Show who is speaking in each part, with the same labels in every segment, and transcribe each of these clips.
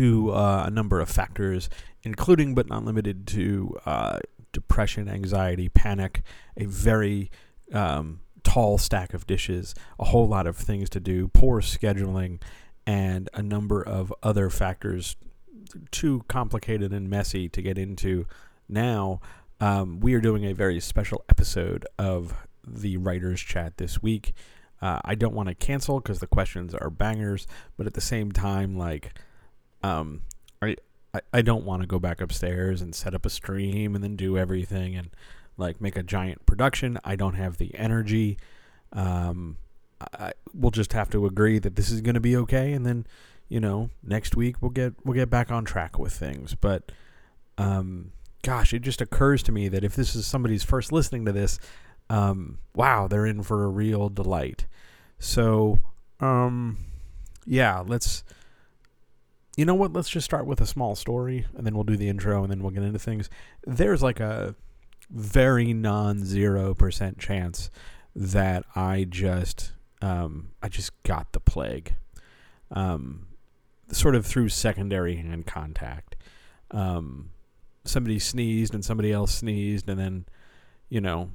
Speaker 1: to uh, a number of factors, including but not limited to uh, depression, anxiety, panic, a very um, tall stack of dishes, a whole lot of things to do, poor scheduling, and a number of other factors too complicated and messy to get into now. Um, we are doing a very special episode of the Writers Chat this week. Uh, I don't want to cancel because the questions are bangers, but at the same time, like, um, I I don't want to go back upstairs and set up a stream and then do everything and like make a giant production. I don't have the energy. Um, I, we'll just have to agree that this is going to be okay, and then you know next week we'll get we'll get back on track with things. But um, gosh, it just occurs to me that if this is somebody's first listening to this, um, wow, they're in for a real delight. So, um, yeah, let's. You know what? Let's just start with a small story, and then we'll do the intro, and then we'll get into things. There's like a very non-zero percent chance that I just, um, I just got the plague, um, sort of through secondary hand contact. Um, somebody sneezed, and somebody else sneezed, and then, you know,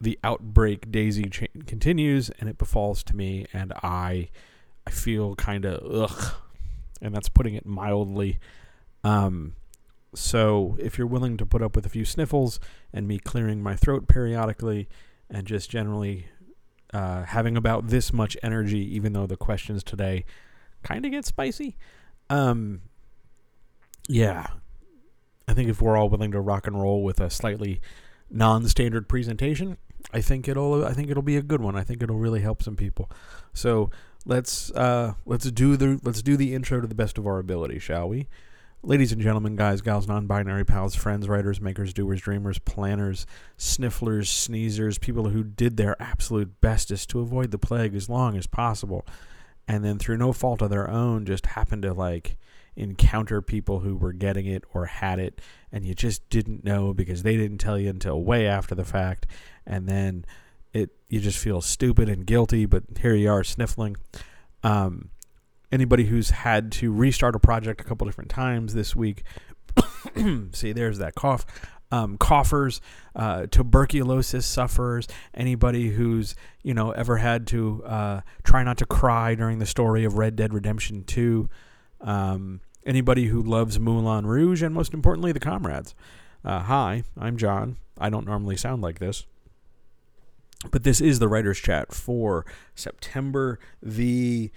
Speaker 1: the outbreak daisy chain continues and it befalls to me and I I feel kind of ugh and that's putting it mildly um so if you're willing to put up with a few sniffles and me clearing my throat periodically and just generally uh, having about this much energy even though the questions today kind of get spicy um yeah I think if we're all willing to rock and roll with a slightly non-standard presentation I think it'll I think it'll be a good one. I think it'll really help some people. So let's uh, let's do the let's do the intro to the best of our ability, shall we? Ladies and gentlemen, guys, gals, non-binary pals, friends, writers, makers, doers, dreamers, planners, snifflers, sneezers, people who did their absolute bestest to avoid the plague as long as possible, and then through no fault of their own, just happened to like encounter people who were getting it or had it, and you just didn't know because they didn't tell you until way after the fact, and then it you just feel stupid and guilty, but here you are sniffling. Um, anybody who's had to restart a project a couple different times this week, see, there's that cough. Um, coughers, uh, tuberculosis sufferers, anybody who's you know ever had to uh, try not to cry during the story of Red Dead Redemption Two, um, anybody who loves Moulin Rouge, and most importantly, the comrades. Uh, hi, I'm John. I don't normally sound like this. But this is the writer's chat for September the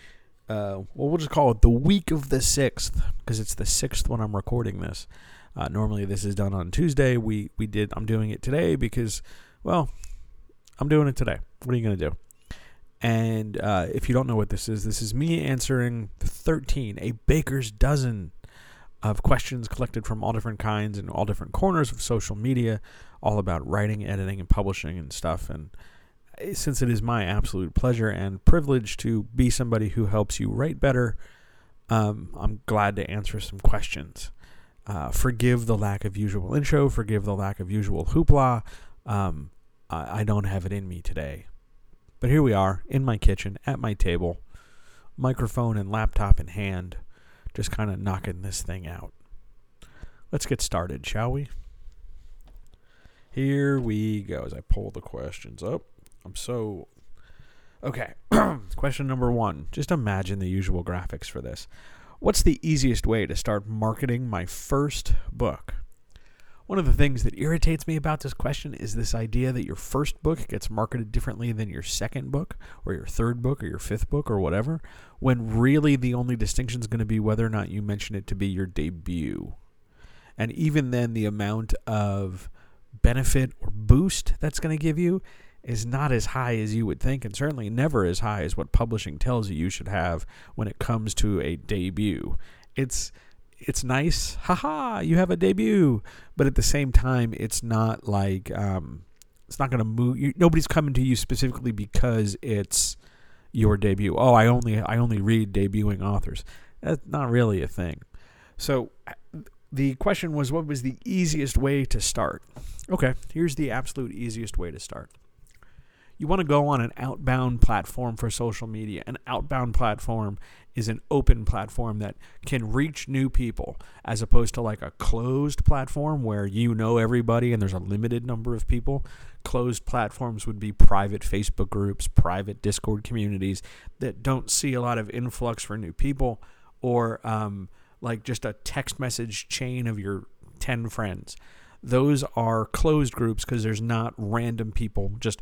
Speaker 1: uh, well, we'll just call it the week of the sixth because it's the sixth when I'm recording this. Uh, normally, this is done on Tuesday. We we did. I'm doing it today because, well, I'm doing it today. What are you gonna do? And uh, if you don't know what this is, this is me answering 13, a baker's dozen of questions collected from all different kinds and all different corners of social media, all about writing, editing, and publishing and stuff. And since it is my absolute pleasure and privilege to be somebody who helps you write better, um, I'm glad to answer some questions. Uh, forgive the lack of usual intro, forgive the lack of usual hoopla. Um, I, I don't have it in me today. But here we are in my kitchen at my table, microphone and laptop in hand, just kind of knocking this thing out. Let's get started, shall we? Here we go as I pull the questions up. I'm so. Okay. Question number one. Just imagine the usual graphics for this. What's the easiest way to start marketing my first book? One of the things that irritates me about this question is this idea that your first book gets marketed differently than your second book, or your third book, or your fifth book, or whatever, when really the only distinction is going to be whether or not you mention it to be your debut. And even then, the amount of benefit or boost that's going to give you is not as high as you would think, and certainly never as high as what publishing tells you you should have when it comes to a debut. It's it's nice, haha, you have a debut, but at the same time, it's not like um, it's not going to move. You, nobody's coming to you specifically because it's your debut. Oh, I only I only read debuting authors. That's not really a thing. So the question was, what was the easiest way to start? Okay, here's the absolute easiest way to start You want to go on an outbound platform for social media. An outbound platform is an open platform that can reach new people as opposed to like a closed platform where you know everybody and there's a limited number of people. Closed platforms would be private Facebook groups, private Discord communities that don't see a lot of influx for new people or um, like just a text message chain of your 10 friends. Those are closed groups because there's not random people just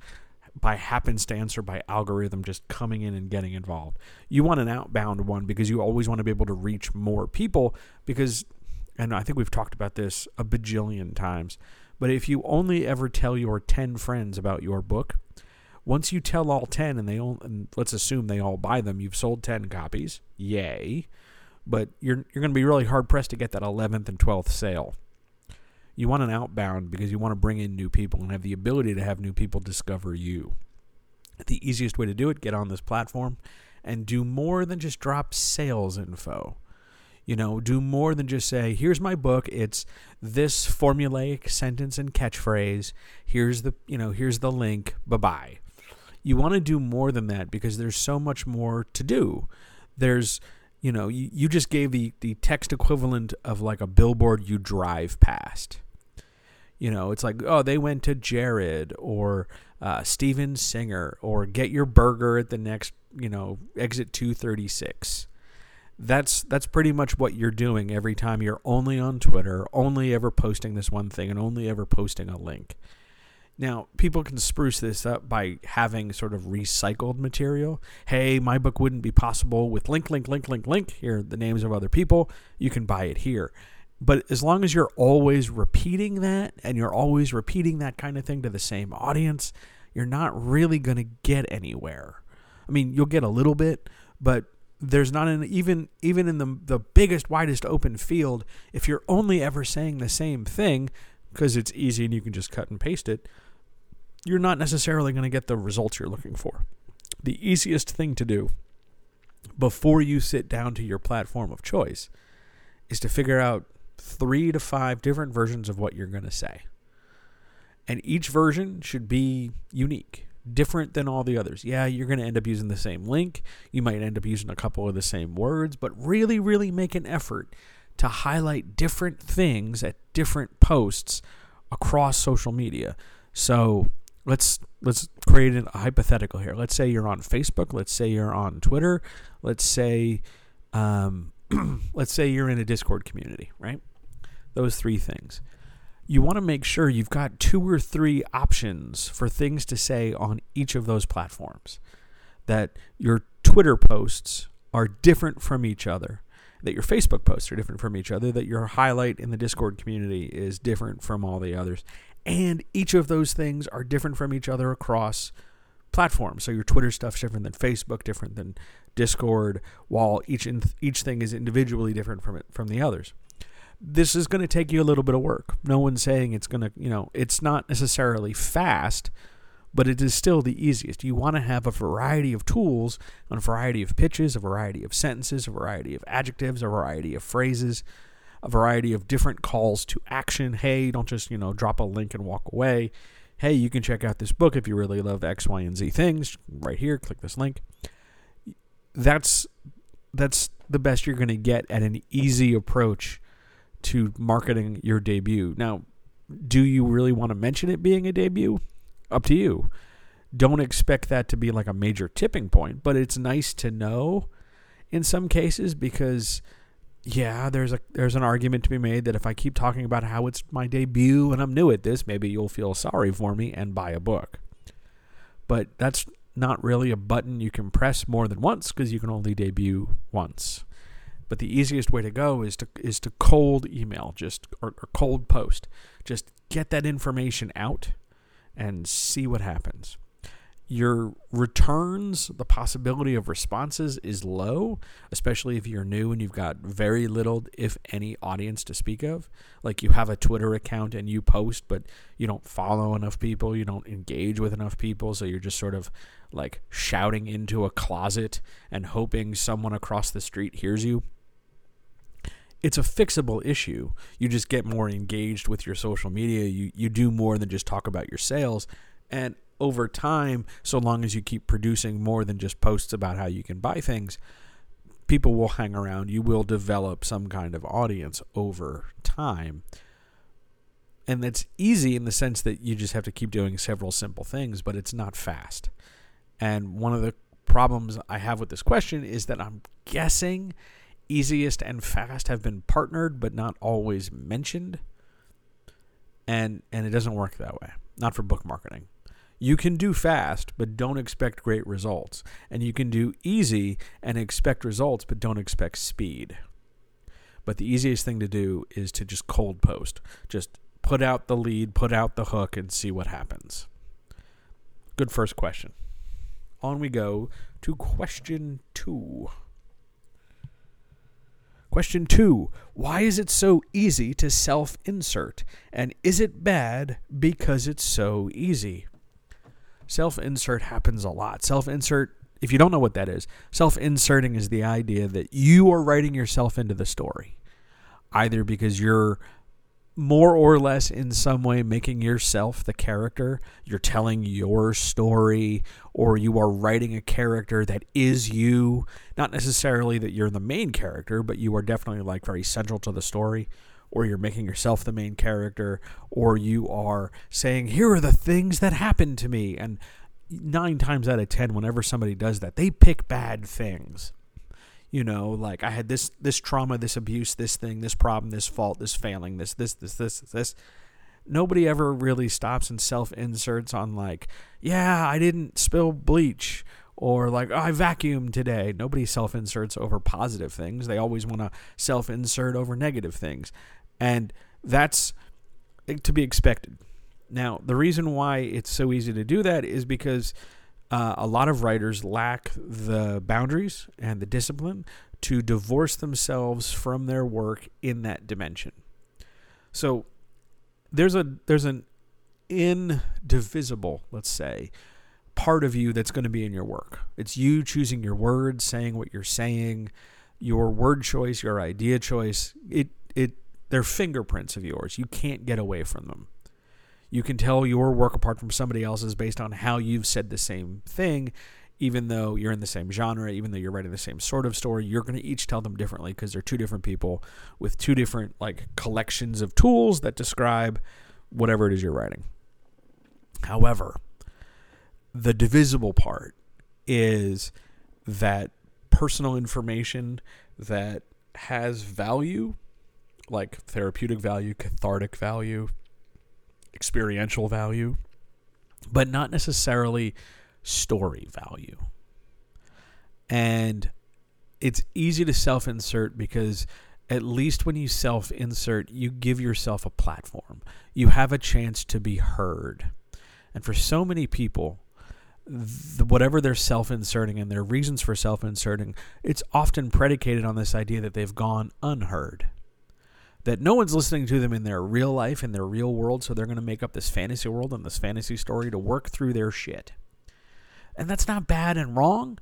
Speaker 1: by happenstance or by algorithm just coming in and getting involved. You want an outbound one because you always want to be able to reach more people because and I think we've talked about this a bajillion times, but if you only ever tell your 10 friends about your book, once you tell all 10 and they all and let's assume they all buy them, you've sold 10 copies. Yay. But you're you're going to be really hard pressed to get that 11th and 12th sale you want an outbound because you want to bring in new people and have the ability to have new people discover you. The easiest way to do it, get on this platform and do more than just drop sales info. You know, do more than just say, here's my book, it's this formulaic sentence and catchphrase, here's the, you know, here's the link, bye-bye. You want to do more than that because there's so much more to do. There's you know, you, you just gave the, the text equivalent of like a billboard you drive past. You know, it's like, oh, they went to Jared or uh, Steven Singer or get your burger at the next, you know, exit 236. That's that's pretty much what you're doing every time you're only on Twitter, only ever posting this one thing and only ever posting a link. Now, people can spruce this up by having sort of recycled material. Hey, my book wouldn't be possible with link, link, link, link, link. Here the names of other people. You can buy it here. But as long as you're always repeating that and you're always repeating that kind of thing to the same audience, you're not really going to get anywhere. I mean, you'll get a little bit, but there's not an even even in the the biggest widest open field if you're only ever saying the same thing because it's easy and you can just cut and paste it, you're not necessarily going to get the results you're looking for. The easiest thing to do before you sit down to your platform of choice is to figure out three to five different versions of what you're going to say. And each version should be unique, different than all the others. Yeah, you're going to end up using the same link. You might end up using a couple of the same words, but really, really make an effort to highlight different things at different posts across social media. So let's let's create a hypothetical here. Let's say you're on Facebook. Let's say you're on Twitter. Let's say um, let's say you're in a Discord community, right? Those three things. You want to make sure you've got two or three options for things to say on each of those platforms. That your Twitter posts are different from each other, that your Facebook posts are different from each other, that your highlight in the Discord community is different from all the others. And each of those things are different from each other across platforms. So your Twitter stuff's different than Facebook, different than Discord, while each in, each thing is individually different from it from the others this is going to take you a little bit of work. No one's saying it's going to, you know, it's not necessarily fast, but it is still the easiest. You want to have a variety of tools, a variety of pitches, a variety of sentences, a variety of adjectives, a variety of phrases, a variety of different calls to action. Hey, don't just, you know, drop a link and walk away. Hey, you can check out this book if you really love X, Y, and Z things. Right here, click this link. That's that's the best you're going to get at an easy approach to marketing your debut. Now, do you really want to mention it being a debut? Up to you. Don't expect that to be like a major tipping point, but it's nice to know in some cases because yeah, there's a there's an argument to be made that if I keep talking about how it's my debut and I'm new at this, maybe you'll feel sorry for me and buy a book. But that's not really a button you can press more than once because you can only debut once. But the easiest way to go is to is to cold email, just or, or cold post. Just get that information out and see what happens. Your returns, the possibility of responses is low, especially if you're new and you've got very little, if any, audience to speak of. Like you have a Twitter account and you post, but you don't follow enough people, you don't engage with enough people, so you're just sort of like shouting into a closet and hoping someone across the street hears you it's a fixable issue. You just get more engaged with your social media. You you do more than just talk about your sales. And over time, so long as you keep producing more than just posts about how you can buy things, people will hang around. You will develop some kind of audience over time. And that's easy in the sense that you just have to keep doing several simple things, but it's not fast. And one of the problems I have with this question is that I'm guessing easiest and fast have been partnered but not always mentioned. And and it doesn't work that way. Not for book marketing. You can do fast, but don't expect great results. And you can do easy and expect results, but don't expect speed. But the easiest thing to do is to just cold post. Just put out the lead, put out the hook, and see what happens. Good first question. On we go to question two. Question two Why is it so easy to self insert? And is it bad because it's so easy? Self insert happens a lot. Self insert, if you don't know what that is, self inserting is the idea that you are writing yourself into the story, either because you're more or less in some way making yourself the character. You're telling your story, or you are writing a character that is you. Not necessarily that you're the main character, but you are definitely like very central to the story. Or you're making yourself the main character, or you are saying, Here are the things that happened to me. And nine times out of ten, whenever somebody does that, they pick bad things. You know like i had this this trauma this abuse this thing this problem this fault this failing this this this this this nobody ever really stops and self inserts on like yeah i didn't spill bleach or like oh, i vacuumed today. Nobody self inserts over positive things. They always want to self insert over negative things and that's to be expected now the reason why it's so easy to do that is because uh, a lot of writers lack the boundaries and the discipline to divorce themselves from their work in that dimension. So there's a there's an indivisible, let's say, part of you that's going to be in your work. It's you choosing your words, saying what you're saying, your word choice, your idea choice. It it they're fingerprints of yours. You can't get away from them. You can tell your work apart from somebody else's based on how you've said the same thing, even though you're in the same genre, even though you're writing the same sort of story. You're going to each tell them differently because they're two different people with two different like collections of tools that describe whatever it is you're writing. However, the divisible part is that personal information that has value, like therapeutic value, cathartic value, experiential value, but not necessarily story value. And it's easy to self insert because at least when you self insert, you give yourself a platform. You have a chance to be heard. And for so many people, the, whatever they're self inserting and their reasons for self inserting, it's often predicated on this idea that they've gone unheard that no one's listening to them in their real life, in their real world, so they're going to make up this fantasy world and this fantasy story to work through their shit. And that's not bad and wrong.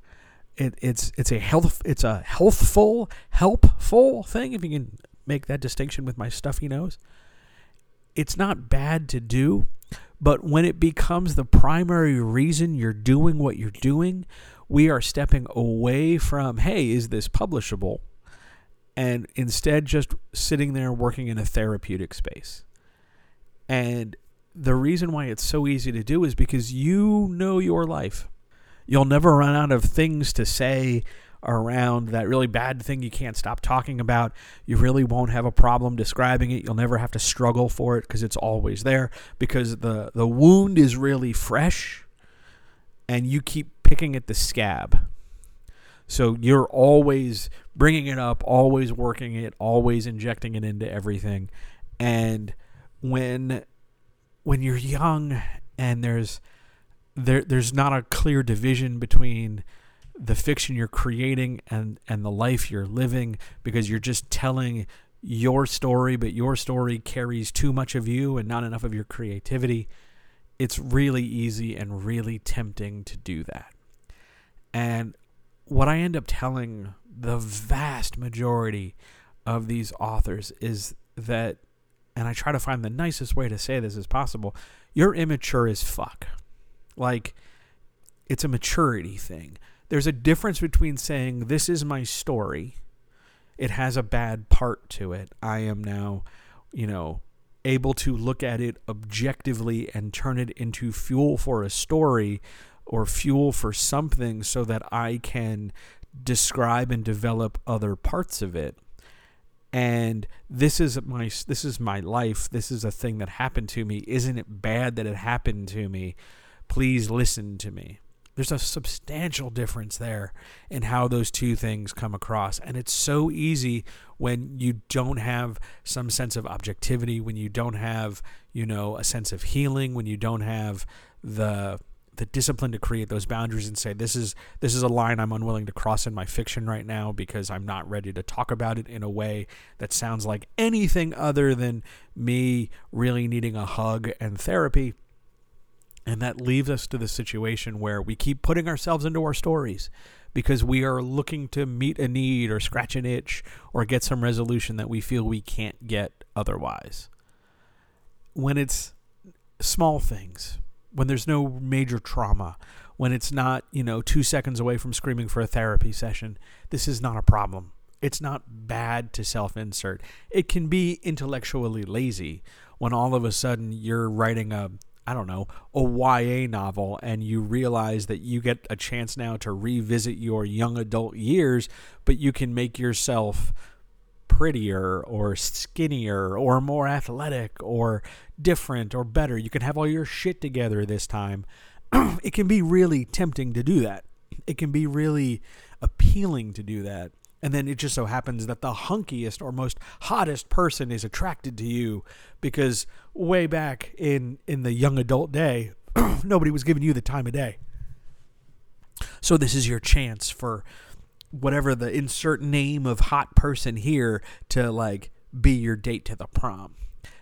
Speaker 1: It, it's it's a health it's a healthful helpful thing if you can make that distinction with my stuffy nose. It's not bad to do, but when it becomes the primary reason you're doing what you're doing, we are stepping away from hey, is this publishable? And instead just sitting there working in a therapeutic space. And the reason why it's so easy to do is because you know your life. You'll never run out of things to say around that really bad thing you can't stop talking about. You really won't have a problem describing it. You'll never have to struggle for it because it's always there because the the wound is really fresh and you keep picking at the scab. So you're always bringing it up, always working it, always injecting it into everything. And when when you're young and there's there there's not a clear division between the fiction you're creating and and the life you're living because you're just telling your story but your story carries too much of you and not enough of your creativity it's really easy and really tempting to do that and what I end up telling the vast majority of these authors is that, and I try to find the nicest way to say this as possible, you're immature as fuck. Like, it's a maturity thing. There's a difference between saying, This is my story, it has a bad part to it. I am now, you know, able to look at it objectively and turn it into fuel for a story or fuel for something so that I can describe and develop other parts of it. And this is my this is my life. This is a thing that happened to me. Isn't it bad that it happened to me? Please listen to me. There's a substantial difference there in how those two things come across. And it's so easy when you don't have some sense of objectivity when you don't have you know a sense of healing when you don't have the the discipline to create those boundaries and say this is this is a line I'm unwilling to cross in my fiction right now because I'm not ready to talk about it in a way that sounds like anything other than me really needing a hug and therapy. And that leaves us to the situation where we keep putting ourselves into our stories because we are looking to meet a need or scratch an itch or get some resolution that we feel we can't get otherwise. When it's small things, when there's no major trauma, when it's not, you know, two seconds away from screaming for a therapy session, this is not a problem. It's not bad to self insert. It can be intellectually lazy when all of a sudden you're writing a, I don't know, a YA novel and you realize that you get a chance now to revisit your young adult years, but you can make yourself prettier or skinnier or more athletic or different or better. You can have all your shit together this time. it can be really tempting to do that. It can be really appealing to do that. And then it just so happens that the hunkiest or most hottest person is attracted to you because way back in, in the young adult day, nobody was giving you the time of day. So this is your chance for whatever the insert name of hot person here to like be your date to the prom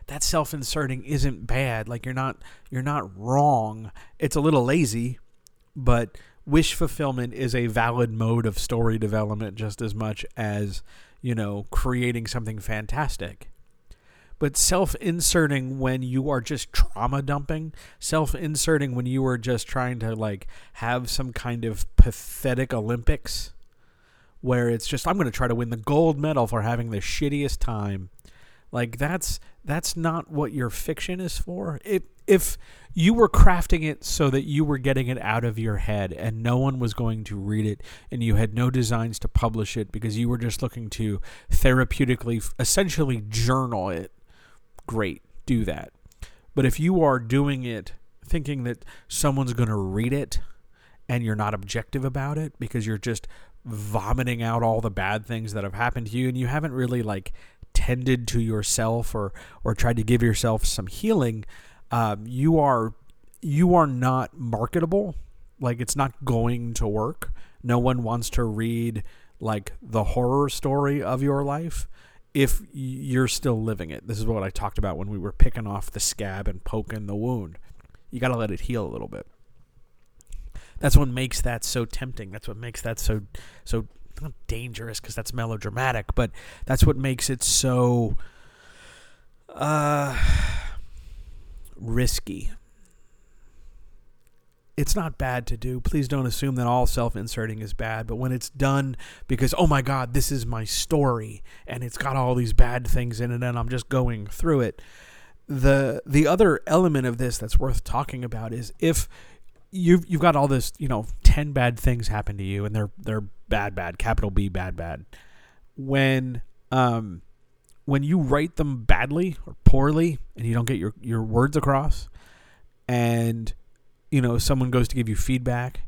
Speaker 1: that self-inserting isn't bad. Like you're not you're not wrong. It's a little lazy, but wish fulfillment is a valid mode of story development just as much as, you know, creating something fantastic. But self inserting when you are just trauma dumping, self inserting when you are just trying to like have some kind of pathetic Olympics where it's just, I'm going to try to win the gold medal for having the shittiest time like that's that's not what your fiction is for. If if you were crafting it so that you were getting it out of your head and no one was going to read it and you had no designs to publish it because you were just looking to therapeutically essentially journal it, great, do that. But if you are doing it thinking that someone's going to read it and you're not objective about it because you're just vomiting out all the bad things that have happened to you and you haven't really like tended to yourself or or tried to give yourself some healing, um, you are you are not marketable. Like it's not going to work. No one wants to read like the horror story of your life if you're still living it. This is what I talked about when we were picking off the scab and poking the wound. You got to let it heal a little bit. That's what makes that so tempting. That's what makes that so so not dangerous because that's melodramatic, but that's what makes it so uh, risky. It's not bad to do. Please don't assume that all self inserting is bad, but when it's done because, oh my God, this is my story and it's got all these bad things in it and I'm just going through it. The the other element of this that's worth talking about is if you've you've got all this, you know, ten bad things happen to you, and they're they're bad, bad, capital B, bad, bad. When um, when you write them badly or poorly, and you don't get your your words across, and you know someone goes to give you feedback,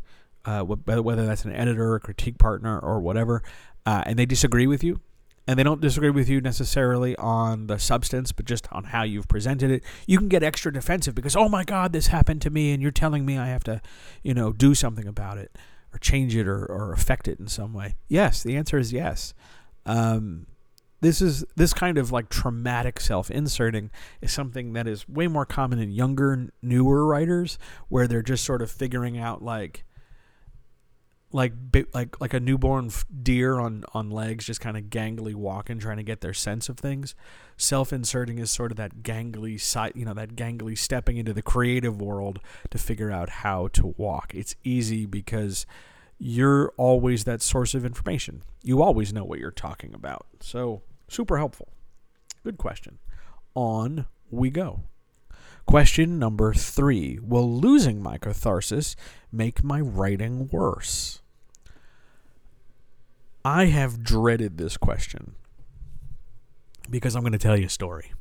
Speaker 1: uh, whether that's an editor, a critique partner, or whatever, uh, and they disagree with you, and they don't disagree with you necessarily on the substance, but just on how you've presented it, you can get extra defensive because, oh my God, this happened to me, and you're telling me I have to, you know, do something about it or change it or, or affect it in some way. Yes, the answer is yes. Um, this is this kind of like traumatic self-inserting is something that is way more common in younger, newer writers, where they're just sort of figuring out like like like like a newborn deer on on legs, just kind of gangly walking, trying to get their sense of things. Self-inserting is sort of that gangly side, you know, that gangly stepping into the creative world to figure out how to walk. It's easy because you're always that source of information. You always know what you're talking about. So super helpful. Good question. On we go. Question number three Will losing my catharsis make my writing worse? I have dreaded this question because I'm going to tell you a story.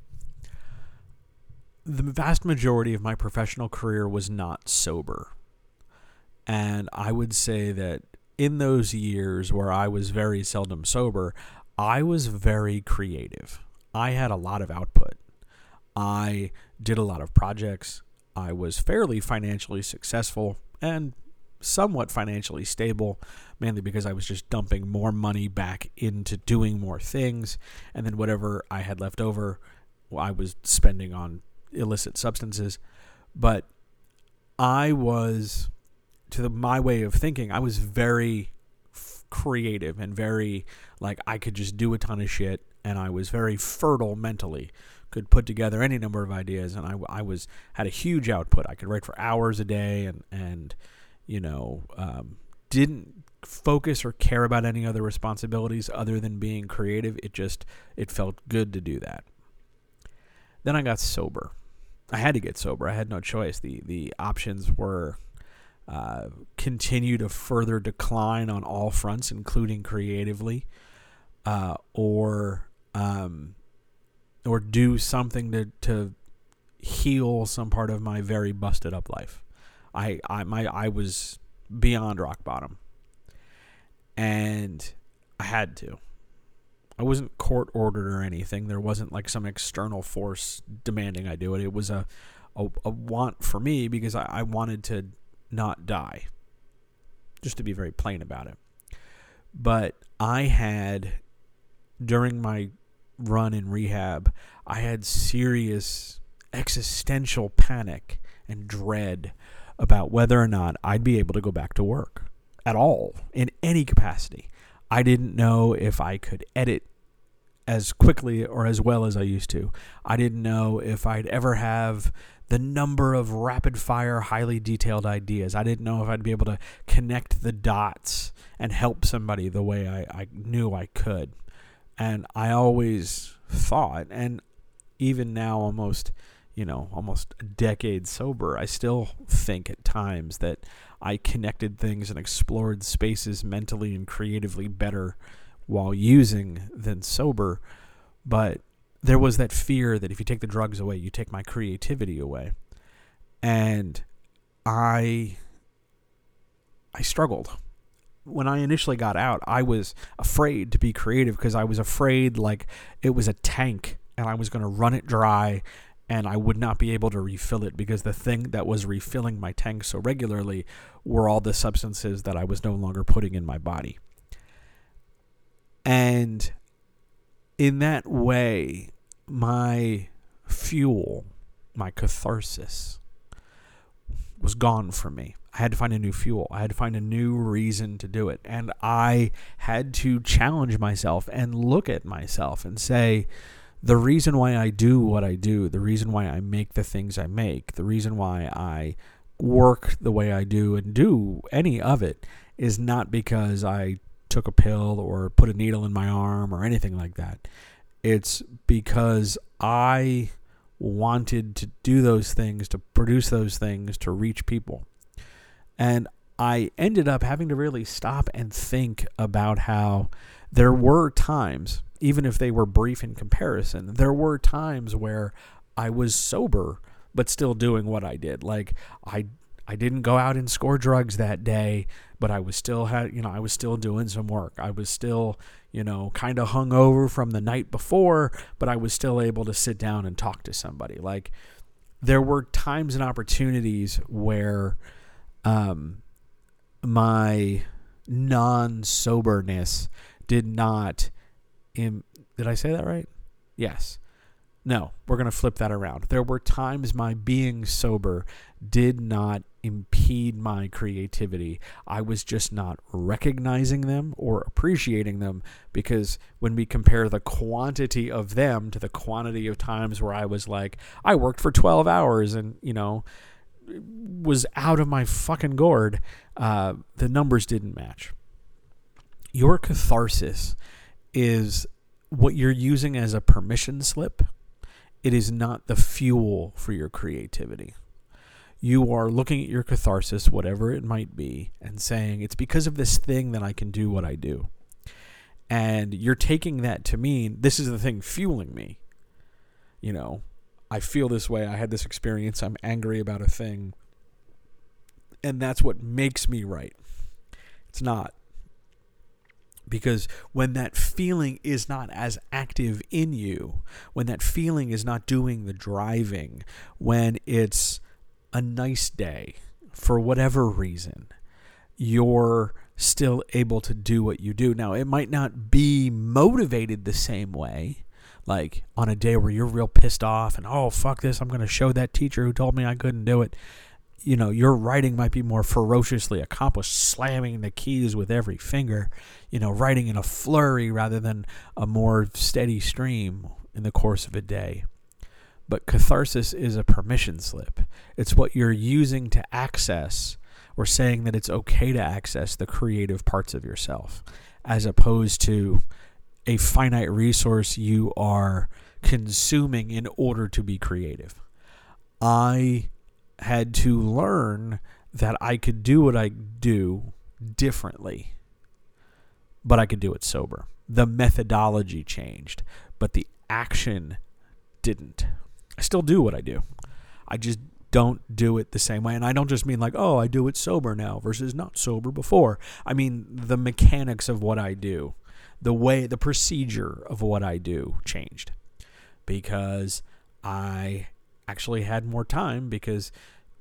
Speaker 1: The vast majority of my professional career was not sober. And I would say that in those years where I was very seldom sober, I was very creative. I had a lot of output. I did a lot of projects. I was fairly financially successful and somewhat financially stable, mainly because I was just dumping more money back into doing more things. And then whatever I had left over, I was spending on illicit substances. But I was, to the, my way of thinking, I was very f- creative and very, like, I could just do a ton of shit. And I was very fertile mentally could put together any number of ideas and I, I was had a huge output i could write for hours a day and and you know um, didn't focus or care about any other responsibilities other than being creative it just it felt good to do that. Then i got sober. I had to get sober. I had no choice. The the options were uh, continue to further decline on all fronts including creatively uh, or um, or do something to to heal some part of my very busted up life. I I my I was beyond rock bottom. And I had to. I wasn't court ordered or anything. There wasn't like some external force demanding I do it. It was a a, a want for me because I, I wanted to not die. Just to be very plain about it. But I had during my run in rehab, I had serious existential panic and dread about whether or not I'd be able to go back to work at all in any capacity. I didn't know if I could edit as quickly or as well as I used to. I didn't know if I'd ever have the number of rapid fire, highly detailed ideas. I didn't know if I'd be able to connect the dots and help somebody the way I, I knew I could. And I always thought, and even now, almost, you know, almost a decade sober, I still think at times that I connected things and explored spaces mentally and creatively better while using than sober. But there was that fear that if you take the drugs away, you take my creativity away. And I I struggled when I initially got out, I was afraid to be creative because I was afraid like it was a tank and I was going to run it dry and I would not be able to refill it because the thing that was refilling my tank so regularly were all the substances that I was no longer putting in my body. And in that way, my fuel, my catharsis, was gone from me. I had to find a new fuel. I had to find a new reason to do it. And I had to challenge myself and look at myself and say, the reason why I do what I do, the reason why I make the things I make, the reason why I work the way I do and do any of it is not because I took a pill or put a needle in my arm or anything like that. It's because I wanted to do those things, to produce those things, to reach people. And I ended up having to really stop and think about how there were times, even if they were brief in comparison, there were times where I was sober but still doing what I did. Like I I didn't go out and score drugs that day, but I was still had you know, I was still doing some work. I was still, you know, kind of hung over from the night before, but I was still able to sit down and talk to somebody. Like there were times and opportunities where um, my non soberness did not. Im- did I say that right? Yes. No, we're going to flip that around. There were times my being sober did not impede my creativity. I was just not recognizing them or appreciating them because when we compare the quantity of them to the quantity of times where I was like, I worked for 12 hours and, you know, was out of my fucking gourd, uh, the numbers didn't match. Your catharsis is what you're using as a permission slip. It is not the fuel for your creativity you are looking at your catharsis, whatever it might be, and saying, it's because of this thing that I can do what I do. And you're taking that to mean this is the thing fueling me. You know, I feel this way. I had this experience. I'm angry about a thing. And that's what makes me right. It's not. Because when that feeling is not as active in you, when that feeling is not doing the driving, when it's a nice day for whatever reason, you're still able to do what you do. Now, it might not be motivated the same way. Like on a day where you're real pissed off and, oh, fuck this, I'm going to show that teacher who told me I couldn't do it. You know, your writing might be more ferociously accomplished, slamming the keys with every finger, you know, writing in a flurry rather than a more steady stream in the course of a day. But catharsis is a permission slip. It's what you're using to access or saying that it's okay to access the creative parts of yourself, as opposed to a finite resource you are consuming in order to be creative. I had to learn that I could do what I do differently, but I could do it sober. The methodology changed, but the action didn't. I still do what I do. I just don't do it the same way. And I don't just mean like, oh, I do it sober now versus not sober before. I mean the mechanics of what I do, the way, the procedure of what I do changed because I actually had more time because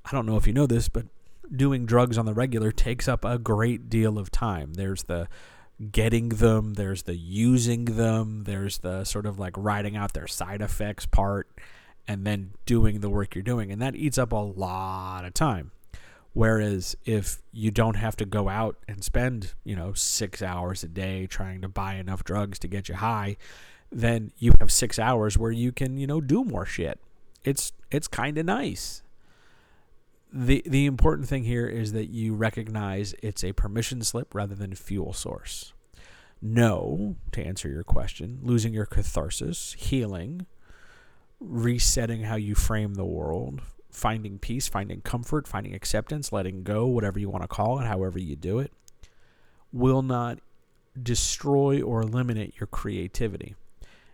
Speaker 1: I don't know if you know this, but doing drugs on the regular takes up a great deal of time. There's the getting them, there's the using them, there's the sort of like writing out their side effects part and then doing the work you're doing. And that eats up a lot of time. Whereas if you don't have to go out and spend, you know, six hours a day trying to buy enough drugs to get you high, then you have six hours where you can, you know, do more shit. It's it's kind of nice. The the important thing here is that you recognize it's a permission slip rather than fuel source. No, to answer your question, losing your catharsis, healing, resetting how you frame the world, finding peace, finding comfort, finding acceptance, letting go, whatever you want to call it, however you do it, will not destroy or eliminate your creativity.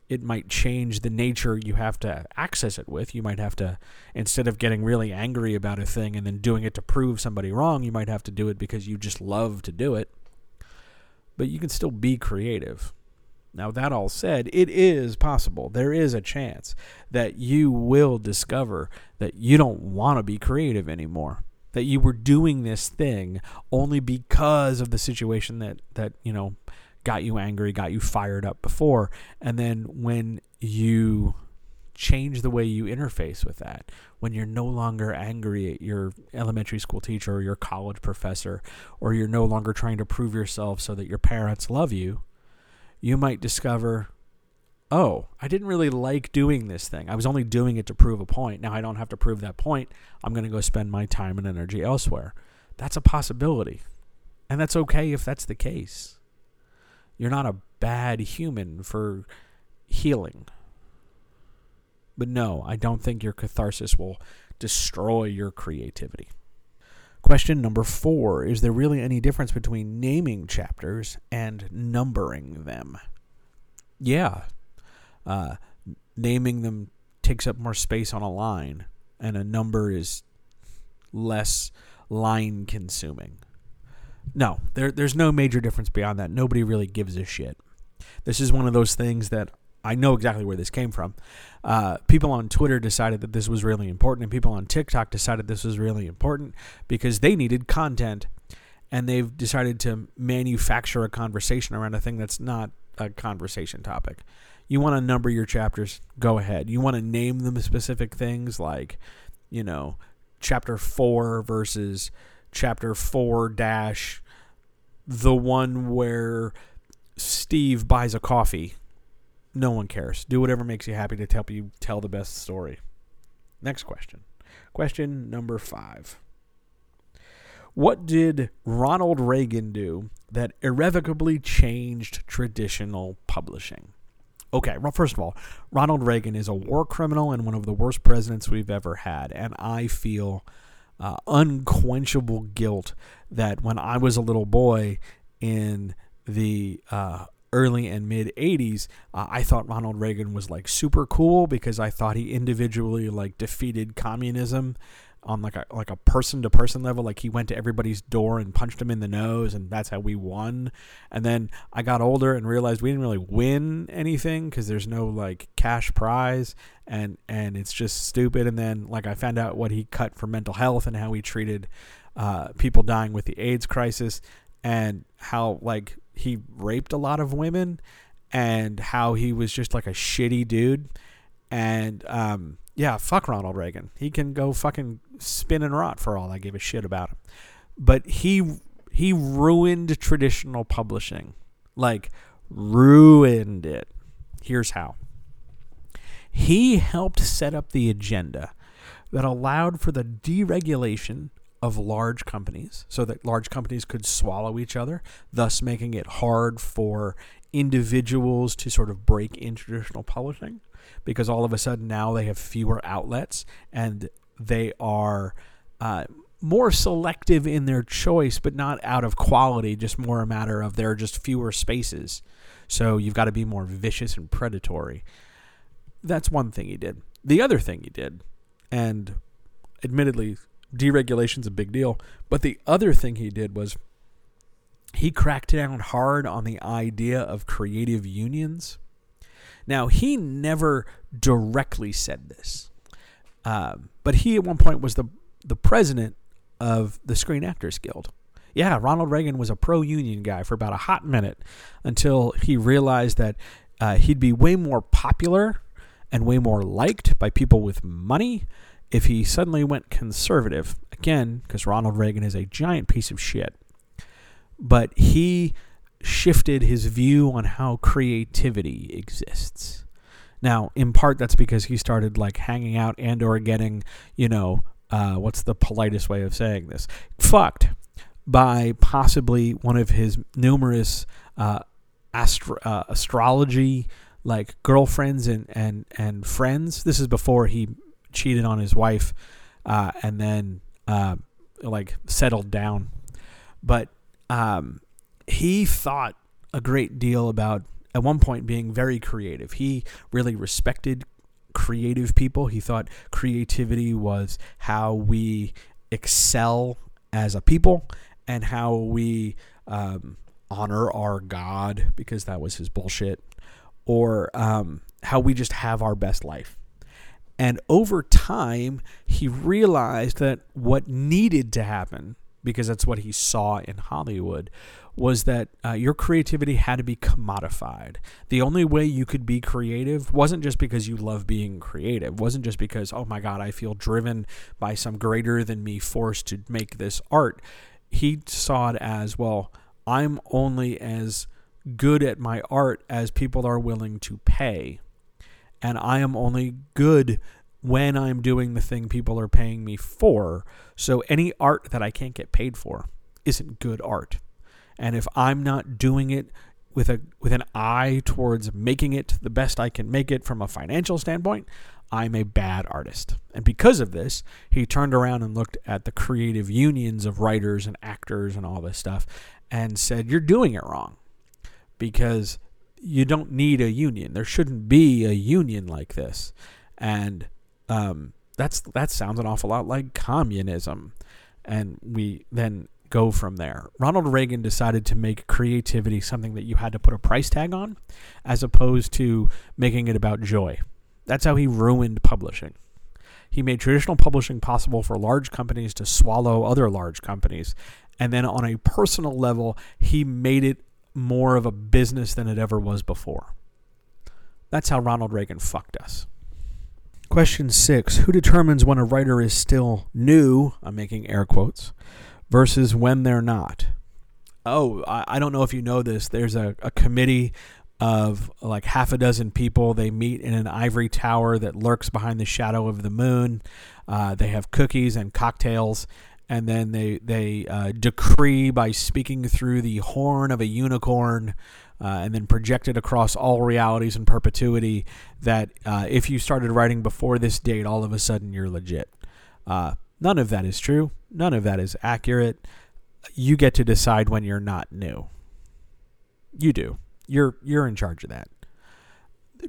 Speaker 1: It might change the nature you have to access it with. You might have to, instead of getting really angry about a thing and then doing it to prove somebody wrong, you might have to do it because you just love to do it. But you can still be creative. Now, that all said, it is possible. There is a chance that you will discover that you don't want to be creative anymore. That you were doing this thing only because of the situation that, that, you know, got you angry, got you fired up before. And then when you change the way you interface with that, when you're no longer angry at your elementary school teacher or your college professor, or you're no longer trying to prove yourself so that your parents love you, you might discover, oh, I didn't really like doing this thing. I was only doing it to prove a point. Now I don't have to prove that point. I'm going to go spend my time and energy elsewhere. That's a possibility. And that's okay if that's the case. You're not a bad human for healing. But no, I don't think your catharsis will destroy your creativity. Question number four Is there really any difference between naming chapters and numbering them? Yeah. Uh, naming them takes up more space on a line, and a number is less line consuming. No, there, there's no major difference beyond that. Nobody really gives a shit. This is one of those things that I know exactly where this came from. Uh, people on Twitter decided that this was really important, and people on TikTok decided this was really important because they needed content, and they've decided to manufacture a conversation around a thing that's not a conversation topic. You want to number your chapters? Go ahead. You want to name them specific things like, you know, chapter 4 versus chapter 4 dash the one where Steve buys a coffee. No one cares. Do whatever makes you happy to help you tell the best story. Next question. Question number 5. What did Ronald Reagan do that irrevocably changed traditional publishing? Okay, well, first of all, Ronald Reagan is a war criminal and one of the worst presidents we've ever had. And I feel uh, unquenchable guilt that when I was a little boy in the uh, early and mid 80s, uh, I thought Ronald Reagan was like super cool because I thought he individually like defeated communism on like a like a person to person level like he went to everybody's door and punched him in the nose and that's how we won. And then i got older and realized we didn't really win anything because there's no like cash prize and and it's just stupid. And then like i found out what he cut for mental health and how he treated uh, people dying with the aids crisis and how like he raped a lot of women and how he was just like a shitty dude. And um yeah, fuck Ronald Reagan. He can go fucking spin and rot for all I give a shit about him. But he he ruined traditional publishing. Like ruined it. Here's how. He helped set up the agenda that allowed for the deregulation of large companies so that large companies could swallow each other, thus making it hard for individuals to sort of break into traditional publishing because all of a sudden now they have fewer outlets and they are uh, more selective in their choice, but not out of quality, just more a matter of there are just fewer spaces. So you've got to be more vicious and predatory. That's one thing he did. The other thing he did, and admittedly, deregulation's a big deal, but the other thing he did was he cracked down hard on the idea of creative unions now, he never directly said this, uh, but he at one point was the, the president of the Screen Actors Guild. Yeah, Ronald Reagan was a pro union guy for about a hot minute until he realized that uh, he'd be way more popular and way more liked by people with money if he suddenly went conservative. Again, because Ronald Reagan is a giant piece of shit. But he shifted his view on how creativity exists. Now, in part, that's because he started like hanging out and or getting, you know, uh, what's the politest way of saying this? Fucked by possibly one of his numerous uh, astro- uh, astrology like girlfriends and, and, and friends. This is before he cheated on his wife uh, and then uh, like settled down. But um, he thought a great deal about at one point being very creative. He really respected creative people. He thought creativity was how we excel as a people and how we um, honor our God because that was his bullshit, or um, how we just have our best life. And over time, he realized that what needed to happen, because that's what he saw in Hollywood, was that uh, your creativity had to be commodified. The only way you could be creative wasn't just because you love being creative, wasn't just because, oh my God, I feel driven by some greater than me force to make this art. He saw it as, well, I'm only as good at my art as people are willing to pay. And I am only good when I'm doing the thing people are paying me for. So any art that I can't get paid for isn't good art. And if I'm not doing it with a with an eye towards making it the best I can make it from a financial standpoint, I'm a bad artist. And because of this, he turned around and looked at the creative unions of writers and actors and all this stuff and said, You're doing it wrong. Because you don't need a union. There shouldn't be a union like this. And um, that's that sounds an awful lot like communism. And we then go from there. Ronald Reagan decided to make creativity something that you had to put a price tag on, as opposed to making it about joy. That's how he ruined publishing. He made traditional publishing possible for large companies to swallow other large companies. And then on a personal level, he made it more of a business than it ever was before. That's how Ronald Reagan fucked us. Question six Who determines when a writer is still new? I'm making air quotes, versus when they're not. Oh, I, I don't know if you know this. There's a, a committee of like half a dozen people. They meet in an ivory tower that lurks behind the shadow of the moon. Uh, they have cookies and cocktails, and then they they uh, decree by speaking through the horn of a unicorn. Uh, and then project it across all realities in perpetuity that uh, if you started writing before this date, all of a sudden you're legit. Uh, none of that is true. None of that is accurate. You get to decide when you're not new. You do. You're you're in charge of that.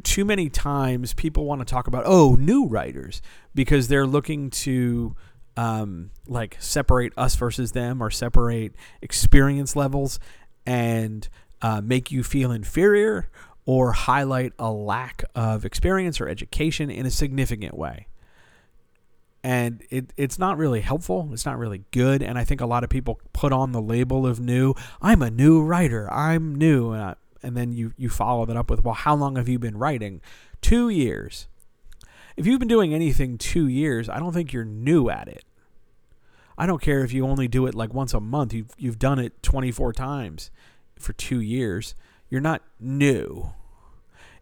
Speaker 1: Too many times people want to talk about oh new writers because they're looking to um, like separate us versus them or separate experience levels and uh, make you feel inferior or highlight a lack of experience or education in a significant way. And it, it's not really helpful. It's not really good. And I think a lot of people put on the label of new. I'm a new writer. I'm new. And I, and then you you follow that up with well how long have you been writing 2 years if you've been doing anything 2 years i don't think you're new at it i don't care if you only do it like once a month you've you've done it 24 times for 2 years you're not new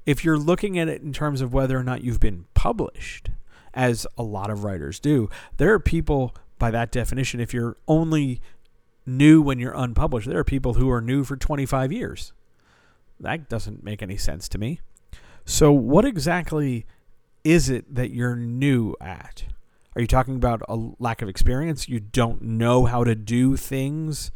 Speaker 1: if you're looking at it in terms of whether or not you've been published as a lot of writers do there are people by that definition if you're only new when you're unpublished there are people who are new for 25 years that doesn't make any sense to me. So, what exactly is it that you're new at? Are you talking about a lack of experience? You don't know how to do things?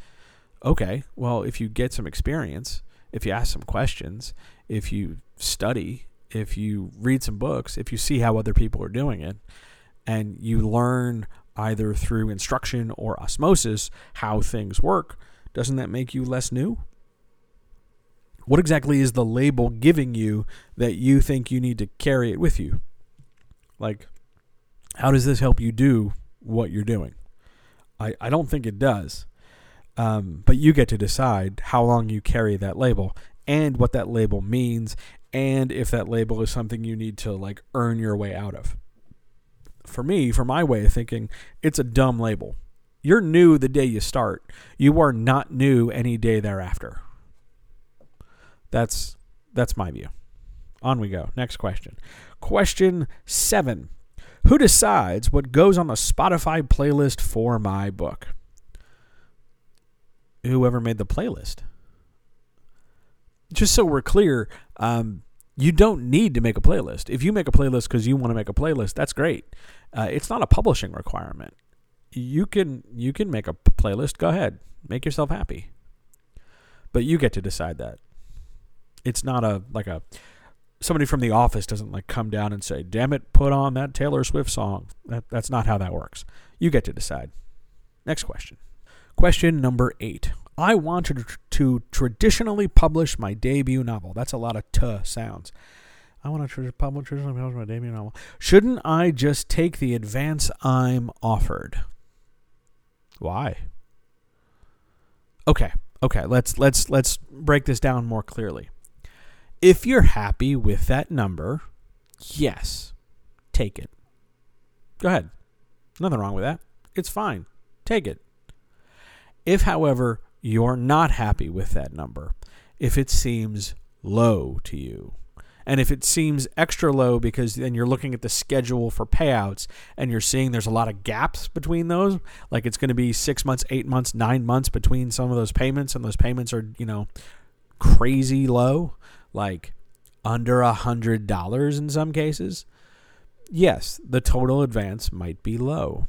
Speaker 1: Okay, well, if you get some experience, if you ask some questions, if you study, if you read some books, if you see how other people are doing it, and you learn either through instruction or osmosis how things work, doesn't that make you less new? What exactly is the label giving you that you think you need to carry it with you? Like, how does this help you do what you're doing? I, I don't think it does. Um, but you get to decide how long you carry that label and what that label means and if that label is something you need to like earn your way out of. For me, for my way of thinking, it's a dumb label. You're new the day you start. You are not new any day thereafter. That's that's my view. On we go. Next question. Question 7. Who decides what goes on the Spotify playlist for my book? Whoever made the playlist. Just so we're clear, um, you don't need to make a playlist. If you make a playlist because you want to make a playlist, that's great. Uh, it's not a publishing requirement. You can you can make a playlist. Go ahead, make yourself happy. But you get to decide that it's not a like a somebody from the office doesn't like come down and say, "Damn it, put on that Taylor Swift song." That that's not how that works. You get to decide. Next question. Question number 8. I wanted to, to traditionally publish my debut novel. That's a lot of t sounds. I want to publish traditionally publish my debut novel. Shouldn't I just take the advance I'm offered? Why? Okay. Okay, let's let's let's break this down more clearly. If you're happy with that number, yes, take it. Go ahead. Nothing wrong with that. It's fine. Take it. If, however, you're not happy with that number, if it seems low to you, and if it seems extra low because then you're looking at the schedule for payouts and you're seeing there's a lot of gaps between those, like it's going to be six months, eight months, nine months between some of those payments, and those payments are, you know, crazy low, like under a hundred dollars in some cases, yes, the total advance might be low.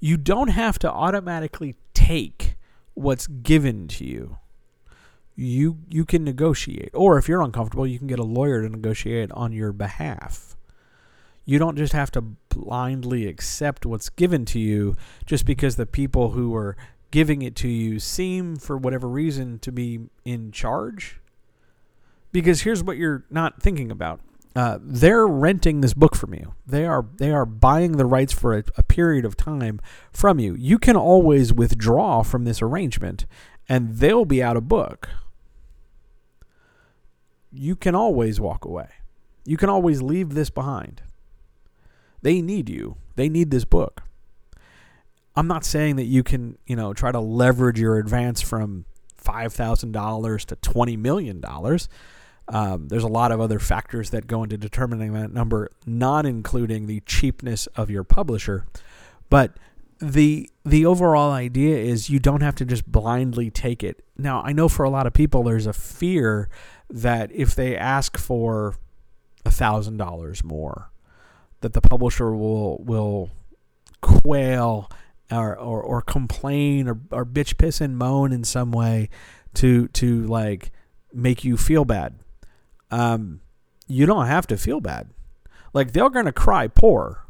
Speaker 1: You don't have to automatically take what's given to you. You you can negotiate, or if you're uncomfortable, you can get a lawyer to negotiate on your behalf. You don't just have to blindly accept what's given to you just because the people who are giving it to you seem, for whatever reason, to be in charge because here's what you're not thinking about. Uh, they're renting this book from you. They are they are buying the rights for a, a period of time from you. You can always withdraw from this arrangement, and they'll be out of book. You can always walk away. You can always leave this behind. They need you. They need this book. I'm not saying that you can, you know, try to leverage your advance from $5,000 to $20 million. Um, there's a lot of other factors that go into determining that number, not including the cheapness of your publisher. But the the overall idea is you don't have to just blindly take it. Now, I know for a lot of people there's a fear that if they ask for a thousand dollars more, that the publisher will will quail or, or, or complain or, or bitch piss and moan in some way to to like make you feel bad. Um, you don't have to feel bad. Like they're gonna cry poor